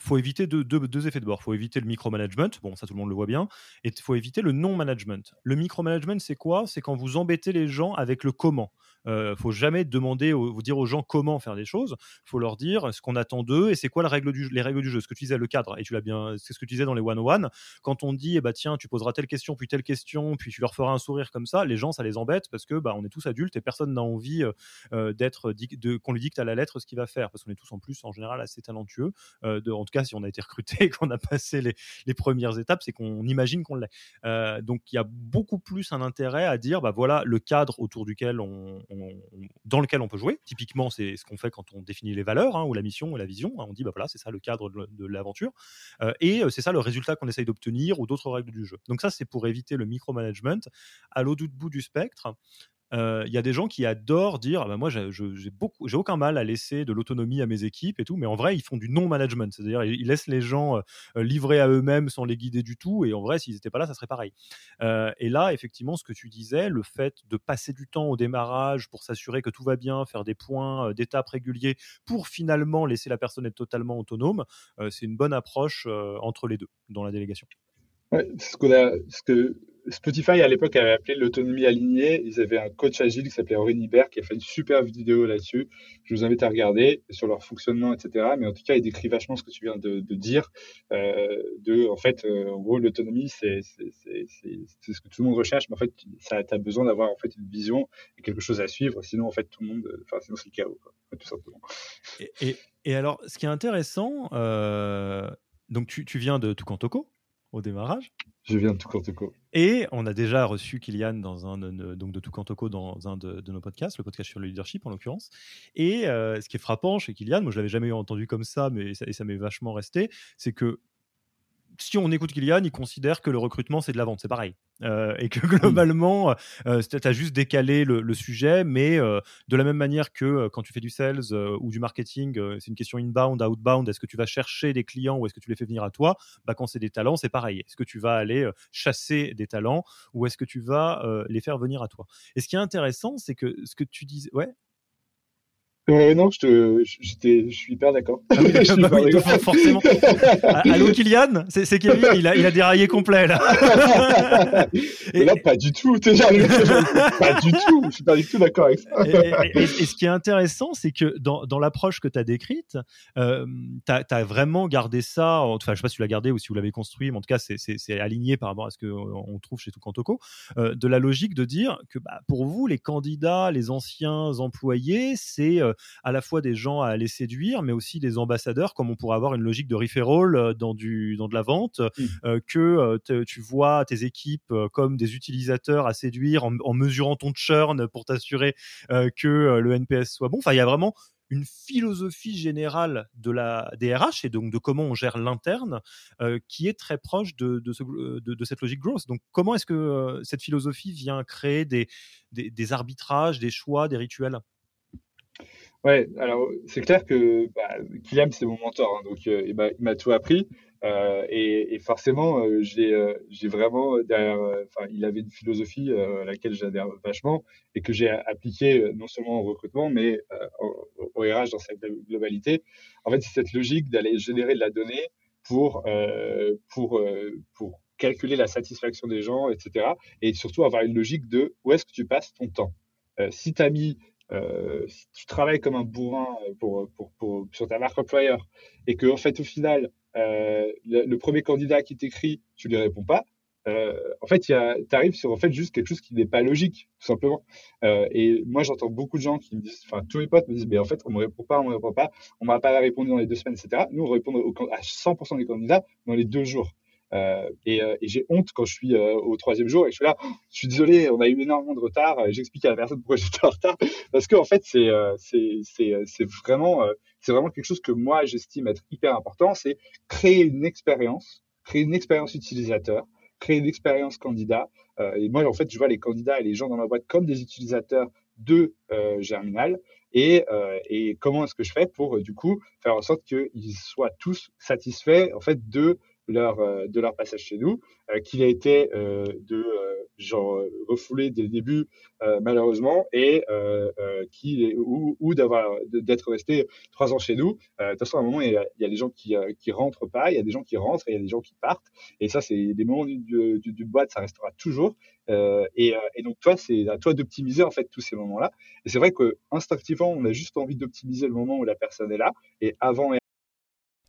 faut éviter deux, deux, effets de bord. Faut éviter le micromanagement, bon, ça tout le monde le voit bien, et il faut éviter le non-management. Le micromanagement, c'est quoi? C'est quand vous embêtez les gens avec le comment. Euh, faut jamais demander, vous dire aux gens comment faire des choses. Faut leur dire ce qu'on attend d'eux et c'est quoi la règle du, les règles du jeu. Ce que tu disais, le cadre, et tu l'as bien, c'est ce que tu disais dans les one-one. Quand on dit, eh bah, tiens, tu poseras telle question, puis telle question, puis tu leur feras un sourire comme ça, les gens, ça les embête parce que bah, on est tous adultes et personne n'a envie euh, euh, d'être, qu'on lui dicte à la lettre ce qu'il va faire parce qu'on est tous en plus, en général, assez talentueux. de, en cas, si on a été recruté qu'on a passé les, les, premières étapes, c'est qu'on imagine qu'on l'est. donc, il y a beaucoup plus un intérêt à dire, bah voilà, le cadre autour duquel on, on, dans lequel on peut jouer. Typiquement, c'est ce qu'on fait quand on définit les valeurs hein, ou la mission ou la vision. Hein. on dit, bah voilà, c'est ça le cadre de, l'aventure. Euh, et euh, c'est ça le résultat qu'on essaye d'obtenir ou d'autres règles du jeu. Donc ça, c'est pour éviter le micromanagement. À l'autre bout du spectre, euh, il y a des gens qui adorent dire bah, moi j'ai beaucoup j'ai aucun mal à laisser de l'autonomie à mes équipes et tout mais en vrai ils font du non management c'est-à-dire ils laissent les gens euh, livrer à eux-mêmes sans les guider du tout et en vrai s'ils n'étaient pas là ça serait pareil. Euh, et là effectivement ce que tu disais le fait de passer du temps au démarrage pour s'assurer que tout va bien faire des points d'étapes réguliers pour finalement laisser la personne être totalement autonome c'est une bonne approche entre les deux dans la délégation. Ce que Spotify à l'époque avait appelé l'autonomie alignée. Ils avaient un coach agile qui s'appelait Aurélie Hibert qui a fait une super vidéo là-dessus. Je vous invite à regarder sur leur fonctionnement, etc. Mais en tout cas, il décrit vachement ce que tu viens de, dire. Euh, de, en fait, euh, en gros, l'autonomie, c'est, ce que tout le monde recherche, mais en fait, ça, as besoin d'avoir en fait une vision et quelque chose à suivre. Sinon, en fait, tout le monde, enfin, c'est le chaos. Et, et, alors, ce qui est intéressant, euh, donc tu, tu viens de Tukantoko au démarrage. Je viens de Tukantoko. Et on a déjà reçu Kylian dans un de, donc de dans un de, nos podcasts, le podcast sur le leadership en l'occurrence. Et euh, ce qui est frappant chez Kylian, moi je l'avais jamais entendu comme ça, mais ça, et ça m'est vachement resté, c'est que si on écoute Kylian, il considère que le recrutement, c'est de la vente. C'est pareil. Euh, et que globalement, euh, tu as juste décalé le, sujet, mais euh, de la même manière que quand tu fais du sales ou du marketing, c'est une question inbound, outbound. Est-ce que tu vas chercher des clients ou est-ce que tu les fais venir à toi? Bah, Quand c'est des talents, c'est pareil. Est-ce que tu vas aller chasser des talents ou est-ce que tu vas les faire venir à toi? Et ce qui est intéressant, c'est que ce que tu disais. Ouais, euh, non, je, te, je, je suis hyper d'accord. Ah bah forcément. Allô, Kylian? C'est Kevin, il a, il a déraillé complet, là. et, là, pas du tout. pas du tout. Je suis pas du tout d'accord avec ça. Et, ce qui est intéressant, c'est que dans, dans l'approche que tu as décrite, euh, tu as, vraiment gardé ça. Enfin, je sais pas si tu l'as gardé ou si vous l'avez construit, mais en tout cas, c'est aligné par rapport à ce qu'on trouve chez Tukantoko, euh, de la logique de dire que bah, pour vous, les candidats, les anciens employés, c'est euh, à la fois des gens à aller séduire, mais aussi des ambassadeurs, comme on pourrait avoir une logique de referral euh, dans, du, dans de la vente, mmh. euh, que tu vois tes équipes comme des utilisateurs à séduire en, mesurant ton churn pour t'assurer que le NPS soit bon. Enfin, il y a vraiment une philosophie générale de la DRH et donc de comment on gère l'interne qui est très proche de, de, cette logique growth. Donc comment est-ce que cette philosophie vient créer des, des, arbitrages, des choix, des rituels? Ouais, alors c'est clair que bah, Kylian, c'est mon mentor, hein, donc euh, il m'a tout appris. Euh, et, et, forcément, euh, j'ai euh, j'ai vraiment derrière, enfin, il avait une philosophie à laquelle j'adhère vachement et que j'ai appliqué non seulement au recrutement, mais au, au, RH dans sa globalité. En fait, c'est cette logique d'aller générer de la donnée pour pour pour calculer la satisfaction des gens, etc. Et surtout avoir une logique de où est-ce que tu passes ton temps? si tu as mis euh, si tu travailles comme un bourrin euh, pour, pour, pour, sur ta marque employeur et que en fait au final euh, le, premier candidat qui t'écrit tu lui réponds pas en fait tu arrives sur en fait juste quelque chose qui n'est pas logique tout simplement. Et moi j'entends beaucoup de gens qui me disent enfin tous mes potes me disent mais en fait on me répond pas on me répond pas on m'a pas répondu dans les deux semaines etc nous on répond à 100% des candidats dans les deux jours euh, et, euh, et j'ai honte quand je suis euh, au troisième jour et je suis là, je suis désolé, on a eu énormément de retard. J'explique à la personne pourquoi j'étais en retard parce que en fait c'est c'est c'est vraiment c'est vraiment quelque chose que moi j'estime être hyper important, c'est créer une expérience, créer une expérience utilisateur, créer une expérience candidat. et moi en fait je vois les candidats et les gens dans ma boîte comme des utilisateurs de Germinal et, euh, et comment est-ce que je fais pour du coup faire en sorte qu'ils soient tous satisfaits en fait de leur, euh, de leur passage chez nous, euh, qu'il a été euh, de genre refoulé dès le début malheureusement et qui ou, ou d'avoir d'être resté trois ans chez nous. de toute façon, à un moment, il y a, il y a des gens qui qui rentrent pas, il y a des gens qui rentrent et il y a des gens qui partent. Et ça, c'est des moments du, du, boîte, ça restera toujours. Et, et, donc toi, c'est à toi d'optimiser en fait tous ces moments-là. Et c'est vrai que instinctivement, on a juste envie d'optimiser le moment où la personne est là. Et avant et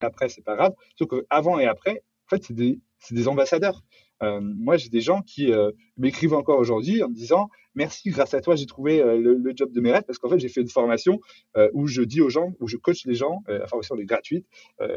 après, c'est pas grave. Sauf qu'avant et après, en fait, c'est des, des, ambassadeurs. Euh, moi, j'ai des gens qui euh, m'écrivent encore aujourd'hui en me disant merci, grâce à toi, j'ai trouvé euh, le, job de mes rêves parce qu'en fait, j'ai fait une formation euh, où je dis aux gens, où je coach les gens, la formation est gratuite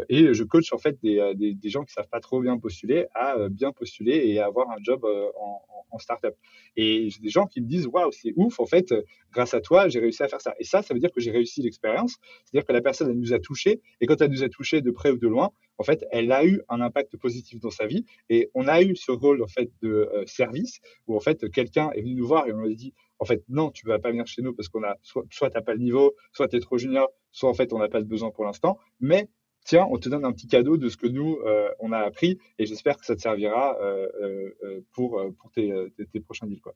et je coach en fait des, des, gens qui savent pas trop bien postuler à bien postuler et avoir un job en, startup. Et j'ai des gens qui me disent waouh, c'est ouf, en fait, grâce à toi, j'ai réussi à faire ça. Et ça, ça veut dire que j'ai réussi l'expérience. C'est-à-dire que la personne, elle nous a touché et quand elle nous a touché de près ou de loin, en fait, elle a eu un impact positif dans sa vie et on a eu ce rôle en fait de service où en fait quelqu'un est venu nous voir et on lui a dit en fait non tu vas pas venir chez nous parce qu'on a soit, soit t'as pas le niveau soit tu es trop junior soit en fait on n'a pas de besoin pour l'instant. Mais tiens on te donne un petit cadeau de ce que nous euh, on a appris et j'espère que ça te servira euh, euh, pour pour tes, tes, prochains deals quoi.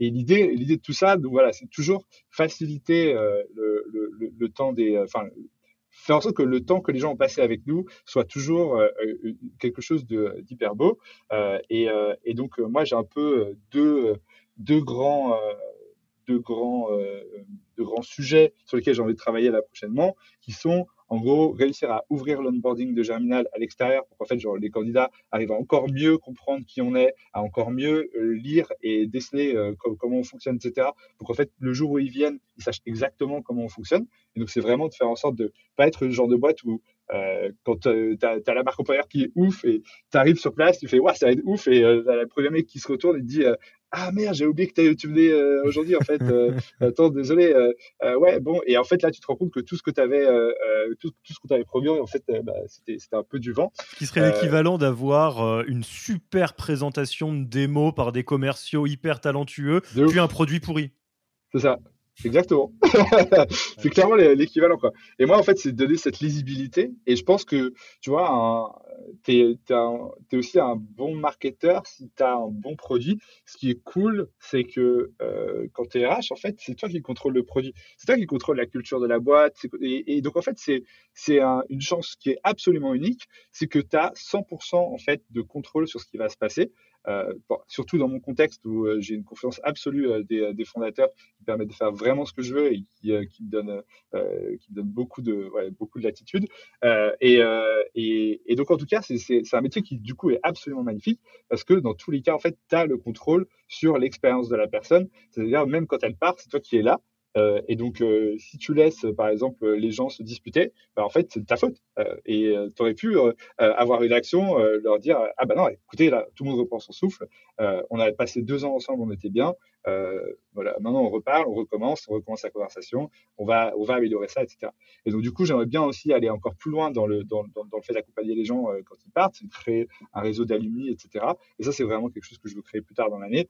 Et l'idée l'idée de tout ça donc voilà c'est toujours faciliter le, le, le, temps des enfin faire en sorte que le temps que les gens ont passé avec nous soit toujours quelque chose d'hyper beau. et, et, donc, moi, j'ai un peu deux, deux grands, deux grands, deux grands sujets sur lesquels j'ai envie de travailler là prochainement, qui sont en gros, réussir à ouvrir l'onboarding de Germinal à l'extérieur pour qu'en fait, genre, les candidats arrivent à encore mieux comprendre qui on est, à encore mieux euh, lire et déceler euh, comment on fonctionne, etc. Pour qu'en fait, le jour où ils viennent, ils sachent exactement comment on fonctionne. Et donc, c'est vraiment de faire en sorte de pas être le genre de boîte où euh, quand euh, tu as, la marque employeur qui est ouf et tu arrives sur place, tu fais ouais, ça va être ouf et euh, le premier mec qui se retourne et te dit ah merde, j'ai oublié que tu venais euh, aujourd'hui en fait. Euh, attends, désolé. Euh, ouais, bon. Et en fait là, tu te rends compte que tout ce que tu avais, tout, tout, ce que tu avais promis, en fait, bah, c'était un peu du vent. Ce qui serait l'équivalent d'avoir une super présentation de démo par des commerciaux hyper talentueux, puis un produit pourri. C'est ça. Exactement. c'est clairement l'équivalent, quoi. Et moi, en fait, c'est de donner cette lisibilité. Et je pense que, tu vois, tu es, aussi un bon marketeur si tu as un bon produit. Ce qui est cool, c'est que euh, quand tu es RH, en fait, c'est toi qui contrôle le produit. C'est toi qui contrôle la culture de la boîte. Et, et donc, en fait, c'est un, une chance qui est absolument unique. C'est que tu as 100% en fait, de contrôle sur ce qui va se passer. Euh, surtout dans mon contexte où euh, j'ai une confiance absolue euh, des, des, fondateurs qui permettent de faire vraiment ce que je veux et qui, qui me donnent qui me donne beaucoup de ouais, beaucoup de latitude. Et, et, et, donc en tout cas, c'est un métier qui du coup est absolument magnifique parce que dans tous les cas, en fait, tu as le contrôle sur l'expérience de la personne. C'est-à-dire même quand elle part, c'est toi qui es là et donc, si tu laisses, par exemple, les gens se disputer, bah, en fait, c'est de ta faute. et tu aurais pu avoir une action, leur dire Ah bah non, écoutez, là, tout le monde reprend son souffle. on avait passé deux ans ensemble, on était bien. Voilà, maintenant on reparle, on recommence, on recommence la conversation, on va, on va améliorer ça, etc. Et donc, du coup, j'aimerais bien aussi aller encore plus loin dans le, dans, dans, le fait d'accompagner les gens quand ils partent, créer un réseau d'alumni, etc. Et ça, c'est vraiment quelque chose que je veux créer plus tard dans l'année,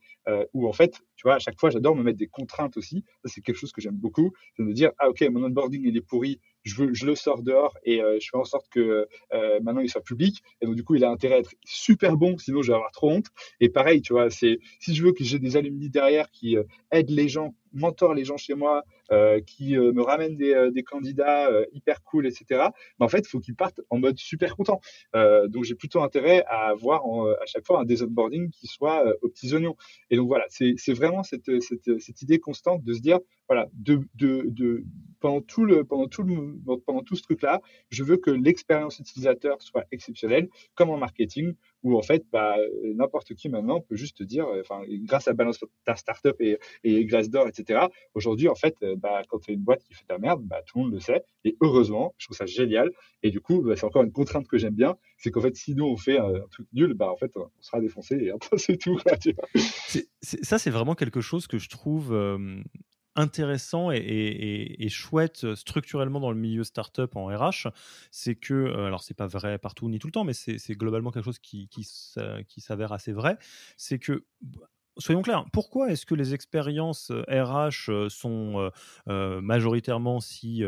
où en fait, tu vois, à chaque fois, j'adore me mettre des contraintes aussi. Ça, c'est quelque chose que j'aime beaucoup, c'est de me dire, ah ok, mon onboarding il est pourri, je, le sors dehors et euh, je fais en sorte que euh, maintenant il soit public. Et donc du coup, il a intérêt à être super bon, sinon je vais avoir trop honte. Et pareil, tu vois, c'est si je veux que j'ai des alumni derrière qui euh, aident les gens mentor les gens chez moi, euh, qui euh, me ramènent des, euh, candidats hyper cool, etc. Mais en fait, il faut qu'ils partent en mode super content. donc, j'ai plutôt intérêt à avoir à chaque fois un des onboarding qui soit aux petits oignons. Et donc voilà, c'est vraiment cette, idée constante de se dire, voilà, pendant tout le pendant tout le pendant tout ce truc là, je veux que l'expérience utilisateur soit exceptionnelle, comme en marketing où en fait, bah, n'importe qui maintenant peut juste te dire, euh, enfin, grâce à Balance ta startup et, et Glassdoor, etc. Aujourd'hui, en fait, euh, bah, quand tu as une boîte qui fait ta merde, bah, tout le monde le sait. Et heureusement, je trouve ça génial. Et du coup, bah, c'est encore une contrainte que j'aime bien, c'est qu'en fait, si nous on fait un, truc nul, bah, en fait, on sera défoncé et après c'est tout. ça, c'est vraiment quelque chose que je trouve intéressant et, chouette euh, structurellement dans le milieu startup en RH, c'est que, euh, alors c'est pas vrai partout ni tout le temps, mais c'est globalement quelque chose qui, s'avère assez vrai, c'est que soyons clairs, pourquoi est-ce que les expériences RH euh, sont majoritairement si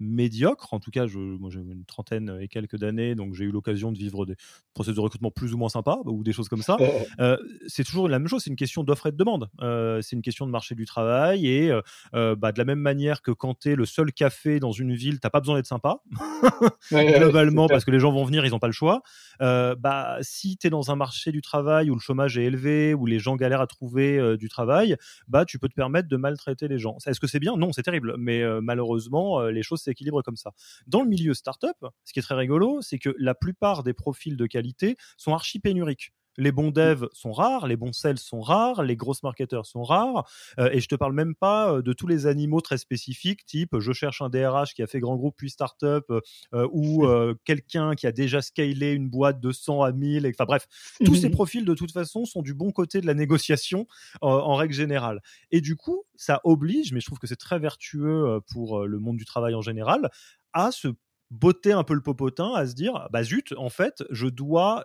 médiocre. En tout cas, je, moi j'ai une trentaine et quelques d'années, donc j'ai eu l'occasion de vivre des processus de recrutement plus ou moins sympas ou des choses comme ça. Euh, c'est toujours la même chose, c'est une question d'offre et de demande. Euh, c'est une question de marché du travail et euh, bah, de la même manière que quand tu es le seul café dans une ville, t'as pas besoin d'être sympa, globalement, parce que les gens vont venir, ils n'ont pas le choix. bah, si tu es dans un marché du travail où le chômage est élevé, où les gens galèrent à trouver du travail, bah, tu peux te permettre de maltraiter les gens. Est-ce que c'est bien? Non, c'est terrible, mais malheureusement, les choses équilibre comme ça. Dans le milieu startup, ce qui est très rigolo, c'est que la plupart des profils de qualité sont archi pénuriques les bons devs sont rares, les bons sales sont rares, les grosses marketeurs sont rares, euh, et je te parle même pas de tous les animaux très spécifiques, type je cherche un DRH qui a fait grand groupe puis startup, euh, ou quelqu'un qui a déjà scalé une boîte de 100 à 1000, enfin bref, tous ces profils de toute façon sont du bon côté de la négociation en règle générale. Et du coup, ça oblige, mais je trouve que c'est très vertueux pour le monde du travail en général, à se botter un peu le popotin, à se dire, bah zut, en fait, je dois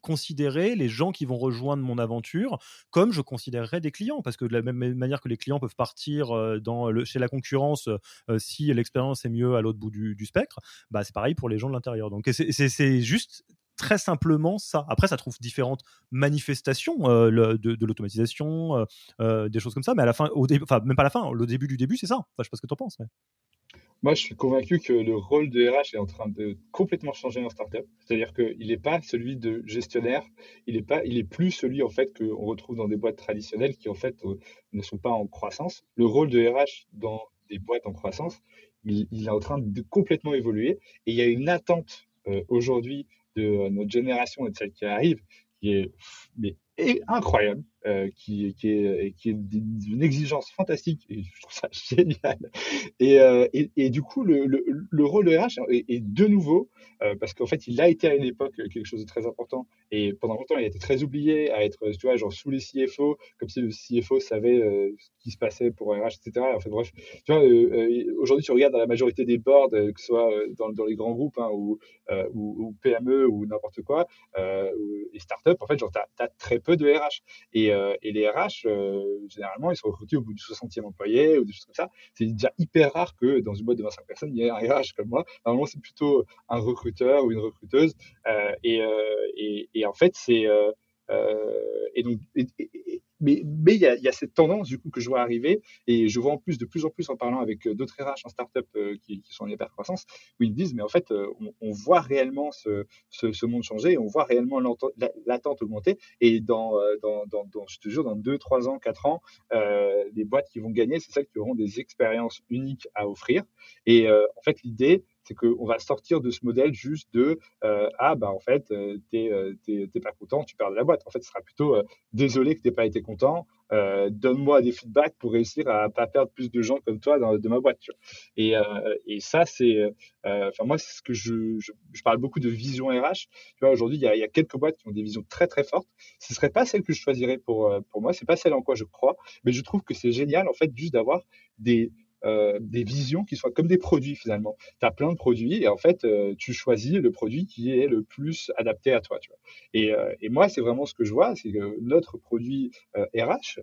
considérer les gens qui vont rejoindre mon aventure comme je considérerais des clients parce que de la même manière que les clients peuvent partir euh, dans le, chez la concurrence euh, si l'expérience est mieux à l'autre bout du, spectre bah c'est pareil pour les gens de l'intérieur donc c'est juste très simplement ça. Après, ça trouve différentes manifestations euh, de, l'automatisation, des choses comme ça, mais à la fin, au enfin même pas à la fin, le début du début, c'est ça. Enfin, je sais pas ce que tu en penses. Moi, je suis convaincu que le rôle de RH est en train de complètement changer en startup. C'est-à-dire qu'il n'est pas celui de gestionnaire, il est pas, il est plus celui en fait qu'on retrouve dans des boîtes traditionnelles qui en fait euh, ne sont pas en croissance. Le rôle de RH dans des boîtes en croissance, il, est en train de complètement évoluer. Et il y a une attente euh, aujourd'hui de notre génération et de celle qui arrive qui est mais, incroyable. Euh, qui, est, qui est d'une exigence fantastique et je trouve ça génial. Et, euh, et, du coup, le, le, le, rôle de RH est, de nouveau, euh, parce qu'en fait, il a été à une époque quelque chose de très important et pendant longtemps, il a été très oublié à être, tu vois, genre sous les CFO, comme si le CFO savait ce qui se passait pour RH, etc. En fait, bref, aujourd'hui, tu regardes dans la majorité des boards, que ce soit dans, les grands groupes hein, ou, PME ou n'importe quoi, et start-up, en fait, genre, tu as, très peu de RH. Euh, et, les RH, euh, généralement, ils sont recrutés au bout du 60e employé ou des choses comme ça. C'est déjà hyper rare que dans une boîte de 25 personnes, il y ait un RH comme moi. Normalement, c'est plutôt un recruteur ou une recruteuse. Euh, et, et, en fait, c'est et donc mais il y a, cette tendance du coup que je vois arriver. Et je vois en plus de plus en plus en parlant avec euh, d'autres RH en startup euh, qui, qui sont en hyper-croissance où ils disent mais en fait euh, on, voit réellement ce, monde changer, on voit réellement l'attente augmenter. Et dans, dans, dans, dans, je te jure dans 2, 3 ans, 4 ans, les boîtes qui vont gagner, c'est celles qui auront des expériences uniques à offrir. Et en fait l'idée c'est qu'on va sortir de ce modèle juste de ah bah en fait t'es t'es pas content, tu perds de la boîte. En fait, ce sera plutôt désolé que t'aies pas été content, euh, donne-moi des feedbacks pour réussir à pas perdre plus de gens comme toi dans, de ma boîte. Et, euh, et ça, c'est, euh, enfin moi, c'est ce que je, je, je, parle beaucoup de vision RH. Tu vois, aujourd'hui, il y a, y a, quelques boîtes qui ont des visions très très fortes. Ce serait pas celle que je choisirais pour pour moi. C'est pas celle en quoi je crois, mais je trouve que c'est génial en fait juste d'avoir des euh, des visions qui soient comme des produits finalement. Tu as plein de produits et en fait, euh, tu choisis le produit qui est le plus adapté à toi. Euh, et moi, c'est vraiment ce que je vois, c'est que notre produit RH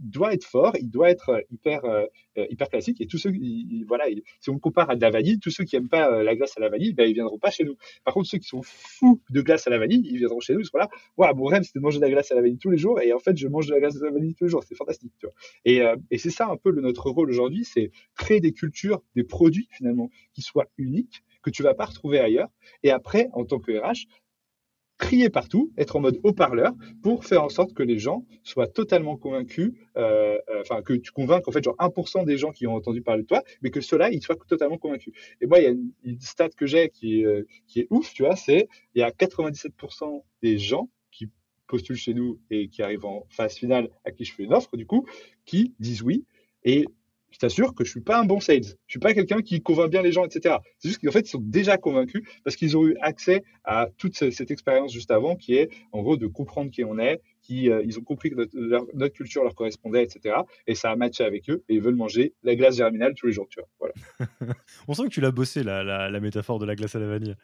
doit être fort, il doit être hyper, hyper classique. Et tous ceux, voilà, si on compare à de la vanille, tous ceux qui aiment pas la glace à la vanille, ben, ils viendront pas chez nous. Par contre, ceux qui sont fous de glace à la vanille, ils viendront chez nous. Ils seront mon rêve, c'était de manger de la glace à la vanille tous les jours. Et en fait, je mange de la glace à la vanille tous les jours. C'est fantastique. Et c'est ça un peu le, notre rôle aujourd'hui c'est créer des cultures, des produits finalement qui soient uniques, que tu vas pas retrouver ailleurs. Et après, en tant que RH, crier partout, être en mode haut-parleur pour faire en sorte que les gens soient totalement convaincus, euh, euh, enfin que tu convainques en fait genre 1% des gens qui ont entendu parler de toi, mais que ceux-là ils soient totalement convaincus. Et moi il y a une, stat que j'ai qui euh, qui est ouf, tu vois, c'est il y a 97% des gens qui postulent chez nous et qui arrivent en phase finale à qui je fais une offre du coup, qui disent oui. Et je t'assure que je suis pas un bon sales. Je suis pas quelqu'un qui convainc bien les gens, etc. C'est juste qu'en fait, ils sont déjà convaincus parce qu'ils ont eu accès à toute cette expérience juste avant, qui est en gros de comprendre qui on est, qui euh, ils ont compris que notre, culture leur correspondait, etc. Et ça a matché avec eux et ils veulent manger la glace germinale tous les jours, tu vois. Voilà. On sent que tu l'as bossé la, la, métaphore de la glace à la vanille.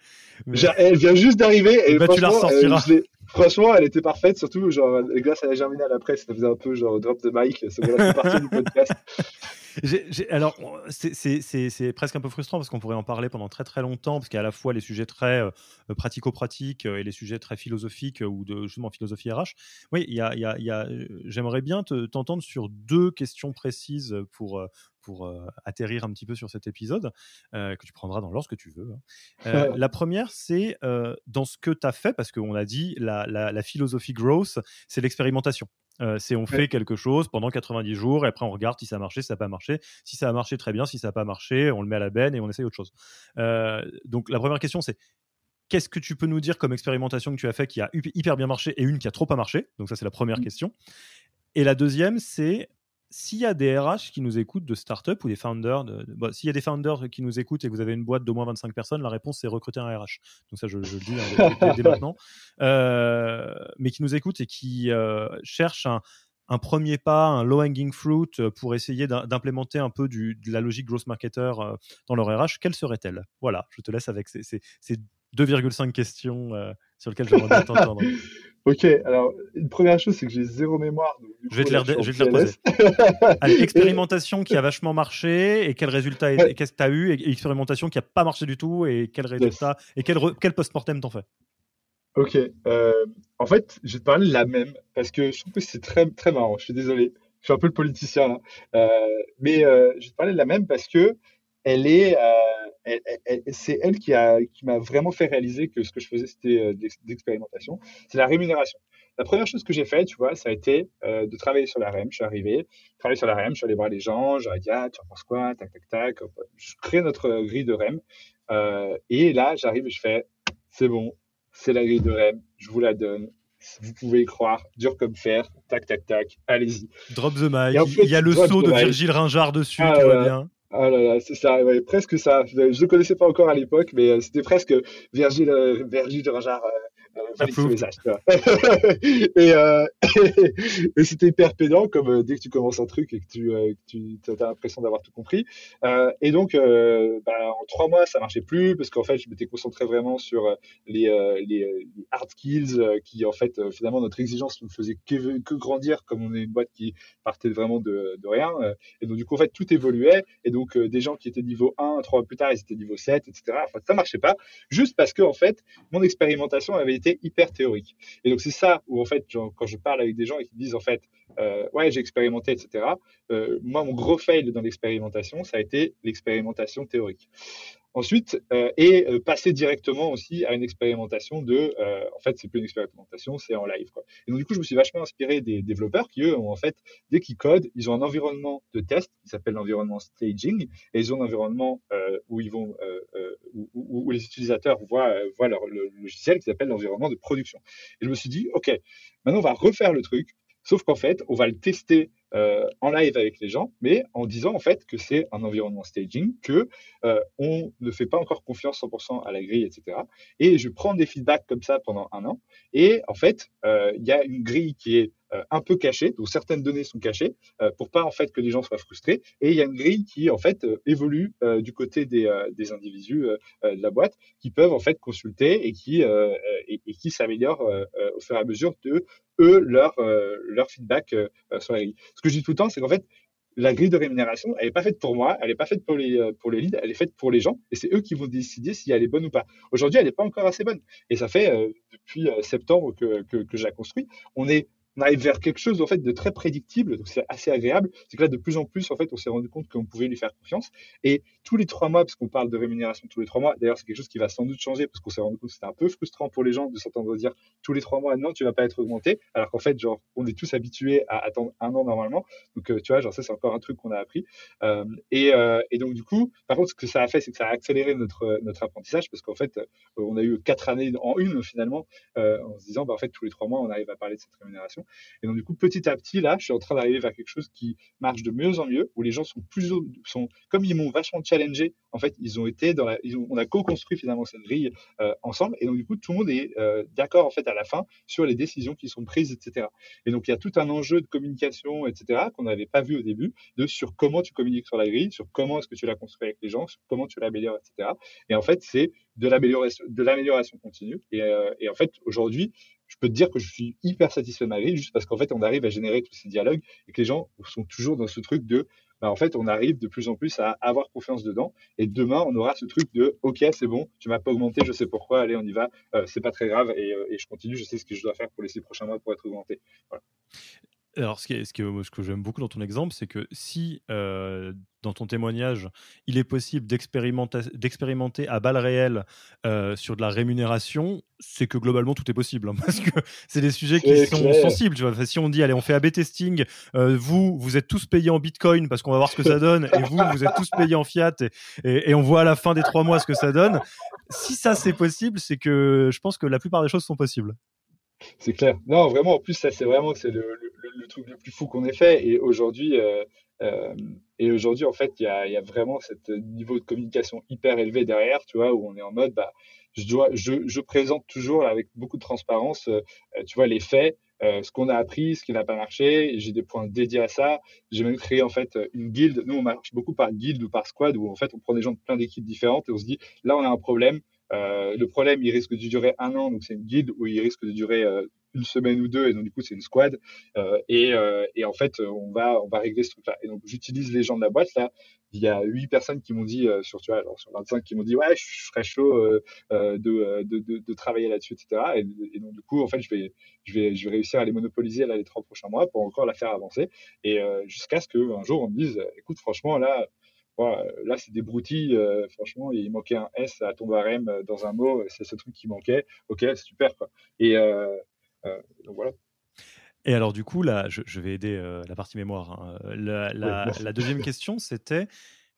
Elle vient juste d'arriver et bah, tu la ressortiras. Euh, franchement, elle était parfaite, surtout genre la glace à la germinale après, ça faisait un peu genre drop the mic. C'est partie du podcast. alors, c'est presque un peu frustrant parce qu'on pourrait en parler pendant très très longtemps, parce qu'il y a à la fois les sujets très euh, pratico-pratiques et les sujets très philosophiques ou de justement philosophie RH. Oui, il y a, y a, j'aimerais bien t'entendre sur deux questions précises pour, pour atterrir un petit peu sur cet épisode, que tu prendras dans l'ordre que tu veux. Hein. la première, c'est dans ce que tu as fait, parce qu'on a dit la, la, la philosophie growth, c'est l'expérimentation. Euh, c'est on fait quelque chose pendant 90 jours et après on regarde si ça a marché, si ça n'a pas marché. Si ça a marché, très bien. Si ça n'a pas marché, on le met à la benne et on essaye autre chose. Euh, donc la première question, c'est qu'est-ce que tu peux nous dire comme expérimentation que tu as fait qui a hyper bien marché et une qui a trop pas marché? Donc ça, c'est la première mmh. question. Et la deuxième, c'est s'il y a des RH qui nous écoutent de start-up ou des founders, s'il y a des founders qui nous écoutent et que vous avez une boîte d'au moins 25 personnes, la réponse c'est recruter un RH. Donc ça, je, le dis hein, dès, maintenant. Euh, mais qui nous écoutent et qui euh, cherchent un, premier pas, un low-hanging fruit euh, pour essayer d'implémenter un peu du, de la logique growth marketer dans leur RH, quelle serait-elle? Voilà, je te laisse avec ces, ces, ces 2,5 questions sur lesquelles j'aimerais bien t'entendre. Ok, alors une première chose, c'est que j'ai zéro mémoire. je vais te les reposer. expérimentation qui a vachement marché et quel résultat qu'est-ce que tu as eu et expérimentation qui n'a pas marché du tout et quel résultat et quel, quel post-mortem t'en fais? Ok, euh, en fait, je vais te parler de la même parce que je trouve que c'est très, très marrant. Je suis désolé, je suis un peu le politicien là. Euh, mais euh, je vais te parler de la même parce que elle est, c'est elle qui a qui m'a vraiment fait réaliser que ce que je faisais c'était euh, d'expérimentation. C'est la rémunération. La première chose que j'ai fait, tu vois, ça a été euh, de travailler sur la REM. Je suis arrivé, travailler sur la REM, je suis allé voir les gens, j'aurais dit ah tu en penses quoi, tac tac tac. Je crée notre grille de REM euh, et là j'arrive et je fais c'est bon, c'est la grille de REM, je vous la donne. Vous pouvez y croire, dur comme fer, tac tac tac, allez-y. Drop the mic. il y a le saut de Virgile Ringard dessus, ah, tout va bien. Ah là là, c'est ça, ouais, presque ça. Je ne le connaissais pas encore à l'époque, mais euh, c'était presque Virgile, euh, Virgile de Ringard euh, et, euh, et c'était hyper pédant, comme euh, dès que tu commences un truc et que tu, euh, tu as l'impression d'avoir tout compris. Euh, et donc, bah, en trois mois, ça marchait plus parce qu'en fait, je m'étais concentré vraiment sur les, les, hard skills qui, en fait, finalement, notre exigence ne faisait que, grandir comme on est une boîte qui partait vraiment de, de rien. Et donc, du coup, en fait, tout évoluait. Et donc, des gens qui étaient niveau 1, trois mois plus tard, ils étaient niveau 7, etc. Enfin, ça marchait pas juste parce que, en fait, mon expérimentation avait été hyper théorique. Et donc c'est ça où en fait, quand je parle avec des gens et qui disent en fait, ouais, j'ai expérimenté, etc. moi, mon gros fail dans l'expérimentation, ça a été l'expérimentation théorique. Ensuite, euh, et euh, passer directement aussi à une expérimentation de, euh, en fait, c'est plus une expérimentation, c'est en live. Et donc du coup, je me suis vachement inspiré des développeurs qui eux ont en fait, dès qu'ils codent, ils ont un environnement de test qui s'appelle l'environnement staging, et ils ont un environnement où ils vont, où, les utilisateurs voient, le logiciel qui s'appelle l'environnement de production. Et je me suis dit, ok, maintenant on va refaire le truc, sauf qu'en fait, on va le tester en live avec les gens, mais en disant en fait que c'est un environnement staging, que euh, on ne fait pas encore confiance 100% à la grille, etc. Et je prends des feedbacks comme ça pendant un an. Et en fait, euh, il y a une grille qui est euh, un peu cachée, donc certaines données sont cachées euh, pour pas en fait que les gens soient frustrés. Et il y a une grille qui en fait euh, évolue du côté des, des individus de la boîte qui peuvent en fait consulter et qui et, et, qui s'améliorent au fur et à mesure de eux leur leur feedback sur la grille. Ce que je dis tout le temps, c'est qu'en fait la grille de rémunération, elle n'est pas faite pour moi, elle n'est pas faite pour les, pour les leads, elle est faite pour les gens et c'est eux qui vont décider si elle est bonne ou pas. Aujourd'hui, elle n'est pas encore assez bonne. Et ça fait depuis septembre que, que, que je la construis. On est on arrive vers quelque chose en fait de très prédictible, donc c'est assez agréable. C'est que là, de plus en plus, en fait, on s'est rendu compte qu'on pouvait lui faire confiance. Et tous les trois mois, parce qu'on parle de rémunération tous les trois mois, d'ailleurs, c'est quelque chose qui va sans doute changer parce qu'on s'est rendu compte que c'était un peu frustrant pour les gens de s'entendre dire tous les trois mois, non, tu vas pas être augmenté, alors qu'en fait, genre, on est tous habitués à attendre un an normalement. Donc, euh, tu vois, genre ça, c'est encore un truc qu'on a appris. Euh, et, euh, et, donc, du coup, par contre, ce que ça a fait, c'est que ça a accéléré notre notre apprentissage parce qu'en fait, on a eu quatre années en une finalement, en se disant, bah, en fait, tous les trois mois, on arrive à parler de cette rémunération. Et donc, du coup, petit à petit, là, je suis en train d'arriver vers quelque chose qui marche de mieux en mieux, où les gens sont plus, sont, comme ils m'ont vachement challengé, en fait, ils ont été dans la, on a co-construit finalement cette grille euh, ensemble, et donc du coup, tout le monde est euh, d'accord en fait à la fin sur les décisions qui sont prises, etc. Et donc, il y a tout un enjeu de communication, etc., qu'on n'avait pas vu au début, de sur comment tu communiques sur la grille, sur comment est-ce que tu la construis avec les gens, sur comment tu l'améliores, etc. Et en fait, c'est de l'amélioration, continue. Euh, et en fait, aujourd'hui, je peux te dire que je suis hyper satisfait de ma grille juste parce qu'en fait, on arrive à générer tous ces dialogues et que les gens sont toujours dans ce truc de, bah, en fait, on arrive de plus en plus à avoir confiance dedans. Et demain, on aura ce truc de, OK, c'est bon, tu m'as pas augmenté, je sais pourquoi, allez, on y va, euh, c'est pas très grave et, euh, et, je continue, je sais ce que je dois faire pour les six prochains mois pour être augmenté. Voilà. Alors, ce, qui est, ce, ce que j'aime beaucoup dans ton exemple, c'est que si euh, dans ton témoignage, il est possible d'expérimenter à balles réelles euh, sur de la rémunération, c'est que globalement tout est possible. Hein, parce que c'est des sujets qui sont sensibles. Tu vois. si on dit, allez, on fait AB testing, euh, vous, vous êtes tous payés en bitcoin parce qu'on va voir ce que ça donne, et vous, vous êtes tous payés en fiat, et, et, on voit à la fin des trois mois ce que ça donne. Si ça c'est possible, c'est que je pense que la plupart des choses sont possibles. C'est clair. Non, vraiment, en plus, ça, c'est vraiment c'est le, le, truc le plus fou qu'on ait fait. Et aujourd'hui, euh, euh, et aujourd'hui, en fait, il y a, y a, vraiment ce niveau de communication hyper élevé derrière, tu vois, où on est en mode, bah, je, dois, je, je présente toujours avec beaucoup de transparence, euh, tu vois, les faits, euh, ce qu'on a appris, ce qui n'a pas marché. J'ai des points dédiés à ça. J'ai même créé en fait une guilde. Nous, on marche beaucoup par guilde ou par squad, où en fait, on prend des gens de plein d'équipes différentes et on se dit, là, on a un problème. Euh, le problème, il risque de durer un an, donc c'est une guilde où il risque de durer euh, une semaine ou deux, et donc du coup c'est une squad. Euh, et, euh, et, en fait, on va on va régler ce truc-là. Et donc j'utilise les gens de la boîte là. Il y a huit personnes qui m'ont dit sur tu vois alors sur 25 qui m'ont dit ouais je, serais chaud de, de, de, travailler là-dessus etc. Et, donc du coup en fait je vais je vais je vais réussir à les monopoliser là les trois prochains mois pour encore la faire avancer et jusqu'à ce que un jour on me dise écoute franchement là là, c'est des broutilles. Euh, franchement, il manquait un S à ton barème euh, dans un mot. C'est ce truc qui manquait. Ok, super. Quoi. Et euh, donc voilà. Et alors, du coup, là, je, vais aider la partie mémoire. Hein. La, la, deuxième question, c'était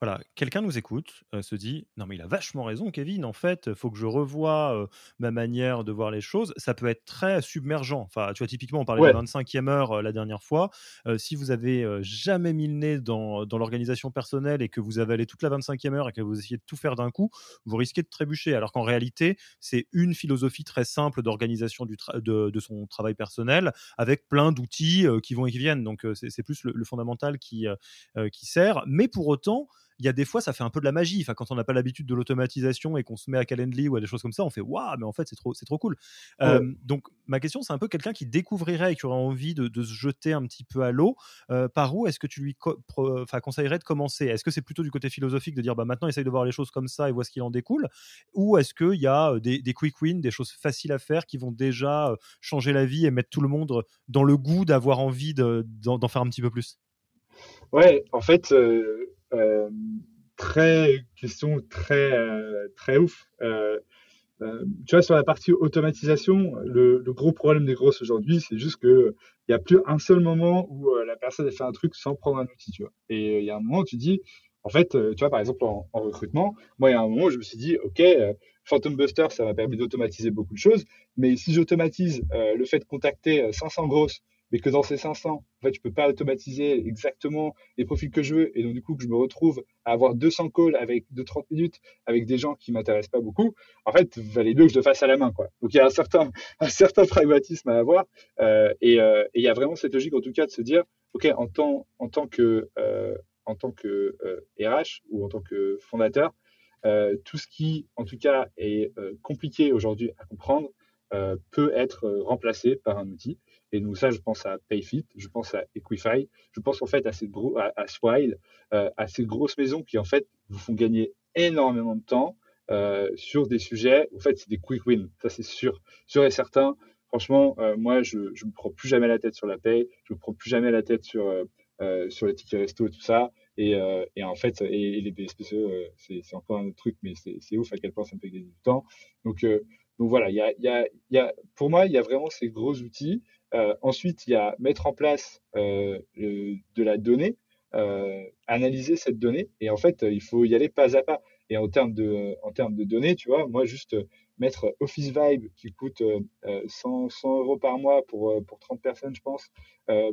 voilà, quelqu'un nous écoute, euh, se dit non mais il a vachement raison, Kevin. En fait, faut que je revoie euh, ma manière de voir les choses. Ça peut être très submergent. Enfin, tu vois, typiquement, on parlait de la 25e heure euh, la dernière fois. si vous avez jamais mis le nez dans, dans l'organisation personnelle et que vous avez allé toute la 25e heure et que vous essayez de tout faire d'un coup, vous risquez de trébucher. Alors qu'en réalité, c'est une philosophie très simple d'organisation de, de, son travail personnel avec plein d'outils qui vont et qui viennent. Donc, c'est plus le, le, fondamental qui, qui sert. Mais pour autant, il y a des fois, ça fait un peu de la magie. Enfin, quand on n'a pas l'habitude de l'automatisation et qu'on se met à Calendly ou à des choses comme ça, on fait waouh, mais en fait, c'est trop, c'est trop cool. donc, ma question, c'est un peu quelqu'un qui découvrirait et qui aurait envie de, se jeter un petit peu à l'eau. par où est-ce que tu lui conseillerais de commencer? Est-ce que c'est plutôt du côté philosophique de dire bah, maintenant, essaye de voir les choses comme ça et vois ce qu'il en découle? Ou est-ce qu'il y a des, des, quick wins, des choses faciles à faire qui vont déjà changer la vie et mettre tout le monde dans le goût d'avoir envie d'en faire un petit peu plus? Ouais, en fait, euh, euh, très question très euh, très ouf. tu vois, sur la partie automatisation, le, gros problème des grosses aujourd'hui, c'est juste que il y a plus un seul moment où la personne a fait un truc sans prendre un outil, tu vois. Et il y a un moment où tu dis, en fait, tu vois, par exemple en, recrutement, moi, il y a un moment où je me suis dit, ok, Phantom Buster, ça m'a permis d'automatiser beaucoup de choses, mais si j'automatise le fait de contacter 500 grosses mais que dans ces 500, en fait, je peux pas automatiser exactement les profils que je veux, et donc du coup que je me retrouve à avoir 200 calls avec de 30 minutes avec des gens qui m'intéressent pas beaucoup. En fait, valait mieux que je le fasse à la main, quoi. Donc il y a un certain, un certain pragmatisme à avoir, euh, et, euh, il y a vraiment cette logique en tout cas de se dire, ok, en tant, en tant que euh, en tant que RH euh, ou en tant que fondateur, euh, tout ce qui, en tout cas, est euh, compliqué aujourd'hui à comprendre peut être remplacé par un outil. Et donc ça, je pense à Payfit, je pense à Equify, je pense en fait à, ces à, à Swile, euh, à ces grosses maisons qui en fait vous font gagner énormément de temps euh, sur des sujets. En fait, c'est des quick wins, ça c'est sûr, sûr et certain. Franchement, euh, moi, je ne me prends plus jamais la tête sur la paye, je me prends plus jamais la tête sur sur les tickets resto et tout ça. Et, et en fait, et, les BSPCE, c'est encore un autre truc, mais c'est ouf à quel point ça me fait gagner du temps. Donc donc voilà, il y a, y, a, y a, pour moi, il y a vraiment ces gros outils. Euh, ensuite, il y a mettre en place euh, de la donnée, euh, analyser cette donnée. Et en fait, il faut y aller pas à pas. Et en termes de, en termes de données, tu vois, moi, juste mettre Office Vibe qui coûte 100, 100, euros par mois pour, pour 30 personnes, je pense,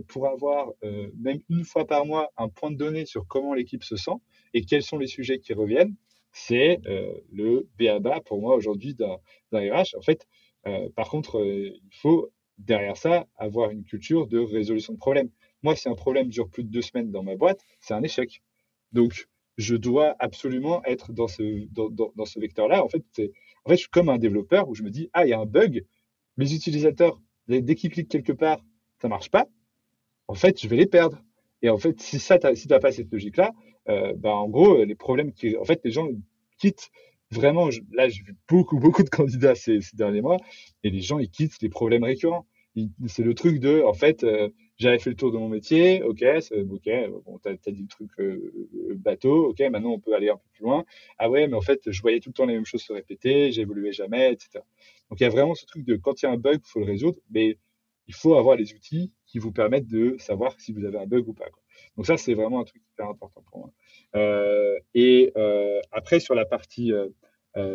pour avoir même une fois par mois un point de données sur comment l'équipe se sent et quels sont les sujets qui reviennent, c'est le BABA pour moi aujourd'hui d'un RH. En fait, par contre, il faut derrière ça, avoir une culture de résolution de problèmes. Moi, si un problème dure plus de deux semaines dans ma boîte, c'est un échec. Donc, je dois absolument être dans ce, dans, dans, ce vecteur-là. En fait, en fait, je suis comme un développeur où je me dis, ah, il y a un bug, mes utilisateurs, dès qu'ils cliquent quelque part, ça marche pas. En fait, je vais les perdre. Et en fait, si ça, si tu n'as pas cette logique-là, euh, bah, en gros, les problèmes qui, en fait, les gens quittent vraiment, là, j'ai vu beaucoup, beaucoup de candidats ces, ces, derniers mois, et les gens, ils quittent les problèmes récurrents. C'est le truc de, en fait, euh, j'avais fait le tour de mon métier, ok, ok, bon, t'as as dit le truc euh, bateau, ok, maintenant on peut aller un peu plus loin. Ah ouais, mais en fait, je voyais tout le temps les mêmes choses se répéter, j'évoluais jamais, etc. Donc il y a vraiment ce truc de, quand il y a un bug, il faut le résoudre, mais il faut avoir les outils qui vous permettent de savoir si vous avez un bug ou pas. Quoi. Donc ça, c'est vraiment un truc hyper important pour moi. Euh, et euh, après, sur la partie euh,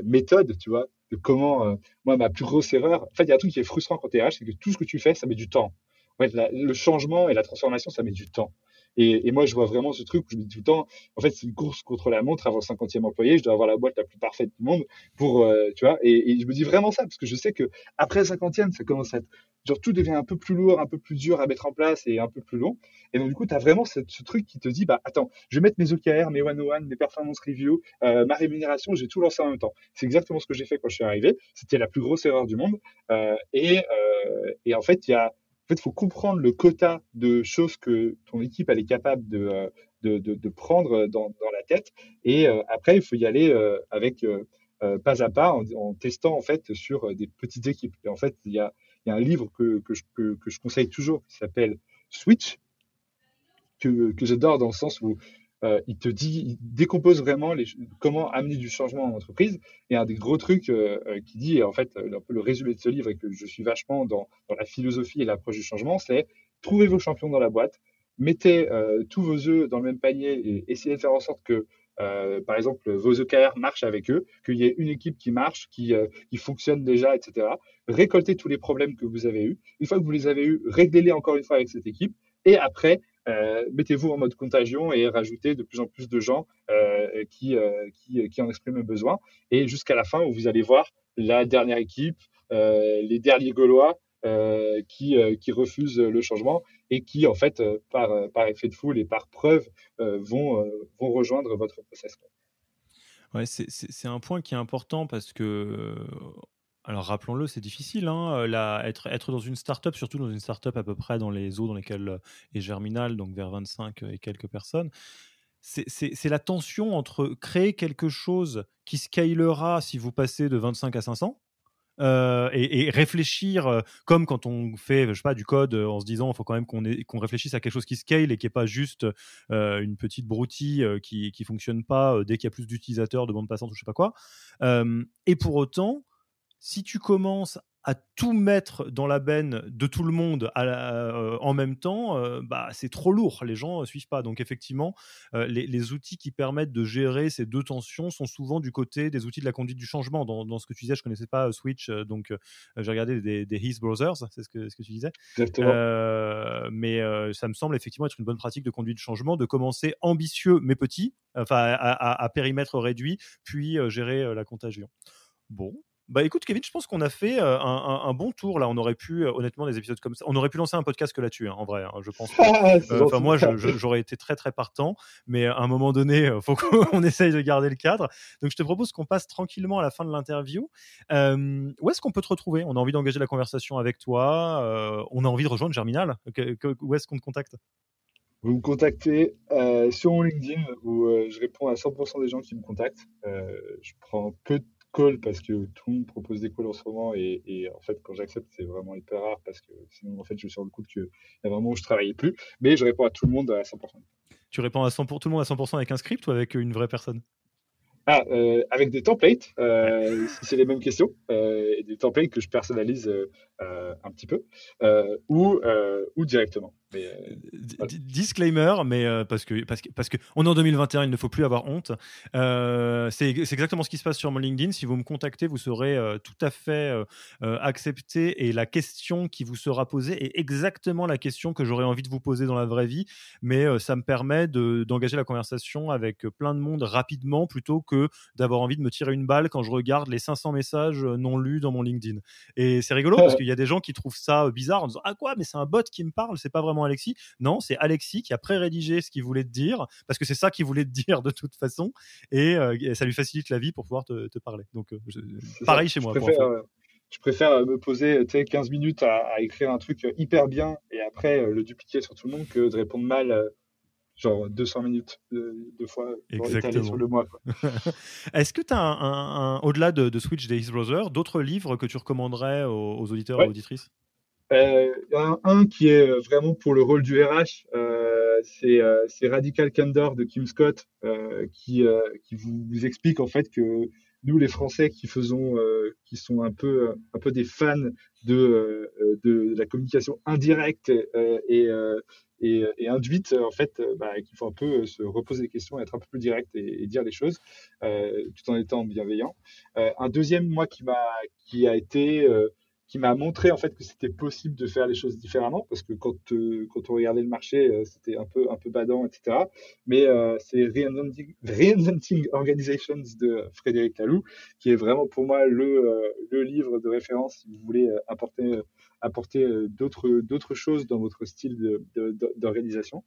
méthode, tu vois, de comment, moi, ma plus grosse erreur, en fait, il y a un truc qui est frustrant quand tu es RH, c'est que tout ce que tu fais, ça met du temps. En le changement et la transformation, ça met du temps. Et, et, moi, je vois vraiment ce truc où je me dis tout le temps, en fait, c'est une course contre la montre avant le 50e employé. Je dois avoir la boîte la plus parfaite du monde pour, euh, tu vois. Et, et, je me dis vraiment ça parce que je sais que après le 50e, ça commence à être, genre, tout devient un peu plus lourd, un peu plus dur à mettre en place et un peu plus long. Et donc, du coup, tu as vraiment ce, truc qui te dit, bah, attends, je vais mettre mes OKR, mes one-on-one, mes performance review, euh, ma rémunération, j'ai tout lancé en même temps. C'est exactement ce que j'ai fait quand je suis arrivé. C'était la plus grosse erreur du monde. Euh, et, euh, et en fait, il y a, il faut comprendre le quota de choses que ton équipe elle est capable de, euh, de, de, prendre dans, la tête. Et euh, après, il faut y aller euh, avec pas à pas en, testant en fait sur des petites équipes. Et en fait, il y a, y a un livre que, que, je, que, que je conseille toujours qui s'appelle Switch, que, que j'adore dans le sens où euh, il te dit, il décompose vraiment les, comment amener du changement en entreprise. Et un des gros trucs euh, euh qui dit, et en fait, peu le résumé de ce livre et que je suis vachement dans, la philosophie et l'approche du changement, c'est trouvez vos champions dans la boîte, mettez euh, tous vos œufs dans le même panier et essayez de faire en sorte que, euh, par exemple, vos OKR marchent avec eux, qu'il y ait une équipe qui marche, qui, qui fonctionne déjà, etc. Récoltez tous les problèmes que vous avez eus. Une fois que vous les avez eus, réglez-les encore une fois avec cette équipe. Et après, euh, mettez-vous en mode contagion et rajoutez de plus en plus de gens euh, qui, euh, qui, qui, en expriment besoin. Et jusqu'à la fin, où vous allez voir la dernière équipe, les derniers Gaulois qui, qui refusent le changement. et qui, en fait, par, par effet de foule et par preuve, vont, vont rejoindre votre process. Ouais, c'est un point qui est important parce que alors rappelons-le, c'est difficile. Hein, être, être dans une startup, surtout dans une startup à peu près dans les eaux dans lesquelles est Germinal, donc vers 25 et quelques personnes, c'est la tension entre créer quelque chose qui scalera si vous passez de 25 à 500 et, réfléchir comme quand on fait je sais pas du code en se disant il faut quand même qu'on qu'on réfléchisse à quelque chose qui scale et qui est pas juste une petite broutille qui qui fonctionne pas dès qu'il y a plus d'utilisateurs de bande passante ou je sais pas quoi et pour autant si tu commences à tout mettre dans la benne de tout le monde euh, en même temps, euh, bah, c'est trop lourd. Les gens ne suivent pas. Donc, effectivement, euh, les, outils qui permettent de gérer ces deux tensions sont souvent du côté des outils de la conduite du changement. Dans, ce que tu disais, je ne connaissais pas Switch, donc j'ai regardé des, des, His Brothers, c'est ce que, ce que tu disais. mais ça me semble effectivement être une bonne pratique de conduite du changement, de commencer ambitieux mais petit, enfin à périmètre réduit, puis gérer la contagion. Bon, bah écoute Kevin, je pense qu'on a fait euh, un, bon tour là. On aurait pu euh, honnêtement des épisodes comme ça. On aurait pu lancer un podcast que là-dessus, hein, en vrai. Hein, je pense. Ah, euh, enfin moi, j'aurais été très très partant, mais à un moment donné, il faut qu'on essaye de garder le cadre. Donc je te propose qu'on passe tranquillement à la fin de l'interview. où est-ce qu'on peut te retrouver? On a envie d'engager la conversation avec toi. on a envie de rejoindre Germinal. où est-ce qu'on te contacte? Vous me contactez sur mon LinkedIn où je réponds à 100% des gens qui me contactent. je prends peu de call parce que tout le monde propose des calls en ce moment et, en fait quand j'accepte c'est vraiment hyper rare parce que sinon en fait je me suis rendu compte qu'il y a vraiment où je travaillais plus mais je réponds à tout le monde à 100%. Tu réponds à 100 pour tout le monde à 100% avec un script ou avec une vraie personne? Ah, euh, avec des templates, euh, si c'est les mêmes questions, euh, et des templates que je personnalise un petit peu, ou, ou directement. Euh, disclaimer, mais euh, parce que parce que parce que on est en 2021, il ne faut plus avoir honte. Euh, c'est exactement ce qui se passe sur mon LinkedIn. Si vous me contactez, vous serez tout à fait accepté et la question qui vous sera posée est exactement la question que j'aurais envie de vous poser dans la vraie vie. Mais ça me permet d'engager la conversation avec plein de monde rapidement plutôt que d'avoir envie de me tirer une balle quand je regarde les 500 messages non lus dans mon LinkedIn. Et c'est rigolo parce qu'il y a des gens qui trouvent ça bizarre en disant ah quoi mais c'est un bot qui me parle, c'est pas vraiment Alexis. Non, c'est Alexis qui a pré-rédigé ce qu'il voulait te dire, parce que c'est ça qu'il voulait te dire de toute façon, et, euh, ça lui facilite la vie pour pouvoir te, parler. Donc, euh, pareil chez moi. Euh, je préfère, me poser 15 minutes à, écrire un truc hyper bien et après le dupliquer sur tout le monde que de répondre mal genre 200 minutes deux fois Exactement. sur le mois. Est-ce que tu as, un, au-delà de, Switch Days Brother, d'autres livres que tu recommanderais aux, auditeurs et auditrices? Euh, y en a un qui est euh, vraiment pour le rôle du RH, euh, c'est Radical Candor de Kim Scott, qui, vous, explique en fait que nous les Français qui faisons, qui sont un peu, des fans de, la communication indirecte et, et, et, induite, en fait, bah, qu'il faut un peu se reposer des questions, être un peu plus direct et, dire les choses, tout en étant bienveillant. un deuxième, moi, qui m'a, qui a été qui m'a montré en fait que c'était possible de faire les choses différemment parce que quand euh, quand on regardait le marché euh, c'était un peu un peu badant etc mais euh, c'est Reinventing, Organizations de Frédéric Laloux qui est vraiment pour moi le le livre de référence si vous voulez apporter apporter d'autres d'autres choses dans votre style d'organisation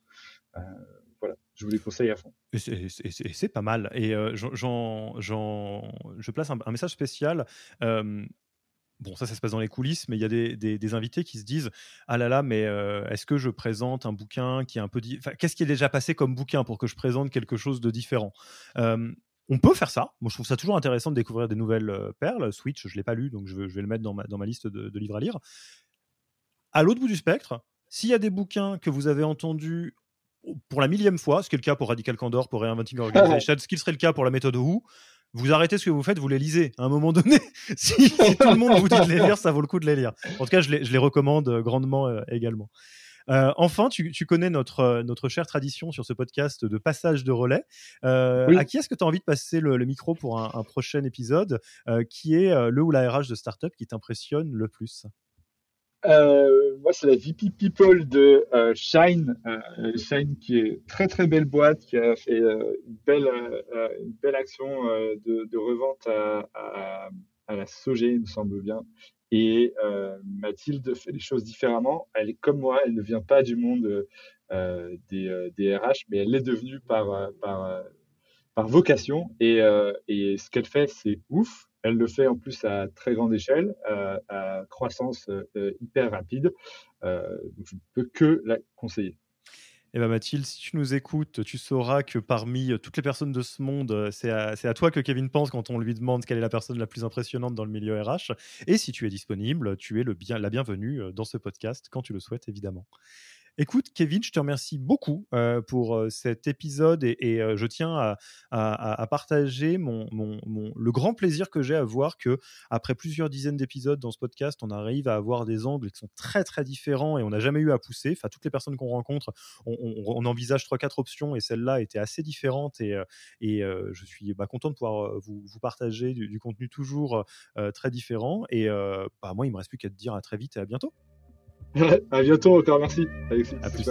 voilà, je vous les conseille à fond. C'est pas mal. Et j'en, je place un, un message spécial. Bon, ça, ça se passe dans les coulisses, mais il y a des, invités qui se disent Ah là là, mais euh, est-ce que je présente un bouquin qui est un peu. Qu'est-ce qui est déjà passé comme bouquin pour que je présente quelque chose de différent? On peut faire ça. Moi, je trouve ça toujours intéressant de découvrir des nouvelles euh, perles. Switch, je ne l'ai pas lu, donc je vais, je vais, le mettre dans ma, dans ma liste de, livres à lire. À l'autre bout du spectre, s'il y a des bouquins que vous avez entendus pour la millième fois, ce qui est le cas pour Radical Candor, pour Reinventing Organization, ce qui serait le cas pour la méthode Who, vous arrêtez ce que vous faites, vous les lisez. À un moment donné, si, tout le monde vous dit de les lire, ça vaut le coup de les lire. En tout cas, je les, je les recommande euh, grandement euh, également. Euh, enfin, tu, tu, connais notre, notre chère tradition sur ce podcast de passage de relais. Euh, À qui est-ce que tu as envie de passer le, le micro pour un, un prochain épisode qui est le ou la RH de startup qui t'impressionne le plus? Euh, moi, c'est la VP People de euh, Shine. Euh, Shine, qui est très très belle boîte, qui a fait une, belle, une belle action de, revente à, la Sogé, il me semble bien. Et Mathilde fait les choses différemment. Elle est comme moi, elle ne vient pas du monde des, des, RH, mais elle est devenue par, par, par vocation. Et, et ce qu'elle fait, c'est ouf. Elle le fait en plus à très grande échelle, à croissance hyper rapide. donc je ne peux que la conseiller. Eh bien Mathilde, si tu nous écoutes, tu sauras que parmi euh, toutes les personnes de ce monde, euh, c'est à, toi que Kevin pense quand on lui demande quelle est la personne la plus impressionnante dans le milieu RH. Et si tu es disponible, tu es la bienvenue euh, dans ce podcast quand tu le souhaites, évidemment. Écoute, Kevin, je te remercie beaucoup euh, pour euh, cet épisode et, euh, je tiens à, partager le grand plaisir que j'ai à voir que après plusieurs dizaines d'épisodes dans ce podcast, on arrive à avoir des angles qui sont très très différents et on n'a jamais eu à pousser. Enfin, toutes les personnes qu'on rencontre, on, envisage trois quatre options et celle-là était assez différente et, et je suis bah, content de pouvoir vous, partager du, contenu toujours très différent. Et bah, moi, il me reste plus qu'à te dire à très vite et à bientôt. à bientôt encore, merci Alexis. À plus.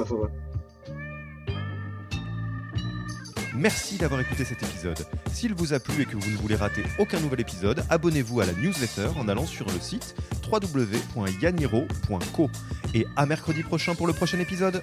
Merci d'avoir écouté cet épisode. S'il vous a plu et que vous ne voulez rater aucun nouvel épisode, abonnez-vous à la newsletter en allant sur le site www.yaniro.co. Et à mercredi prochain pour le prochain épisode.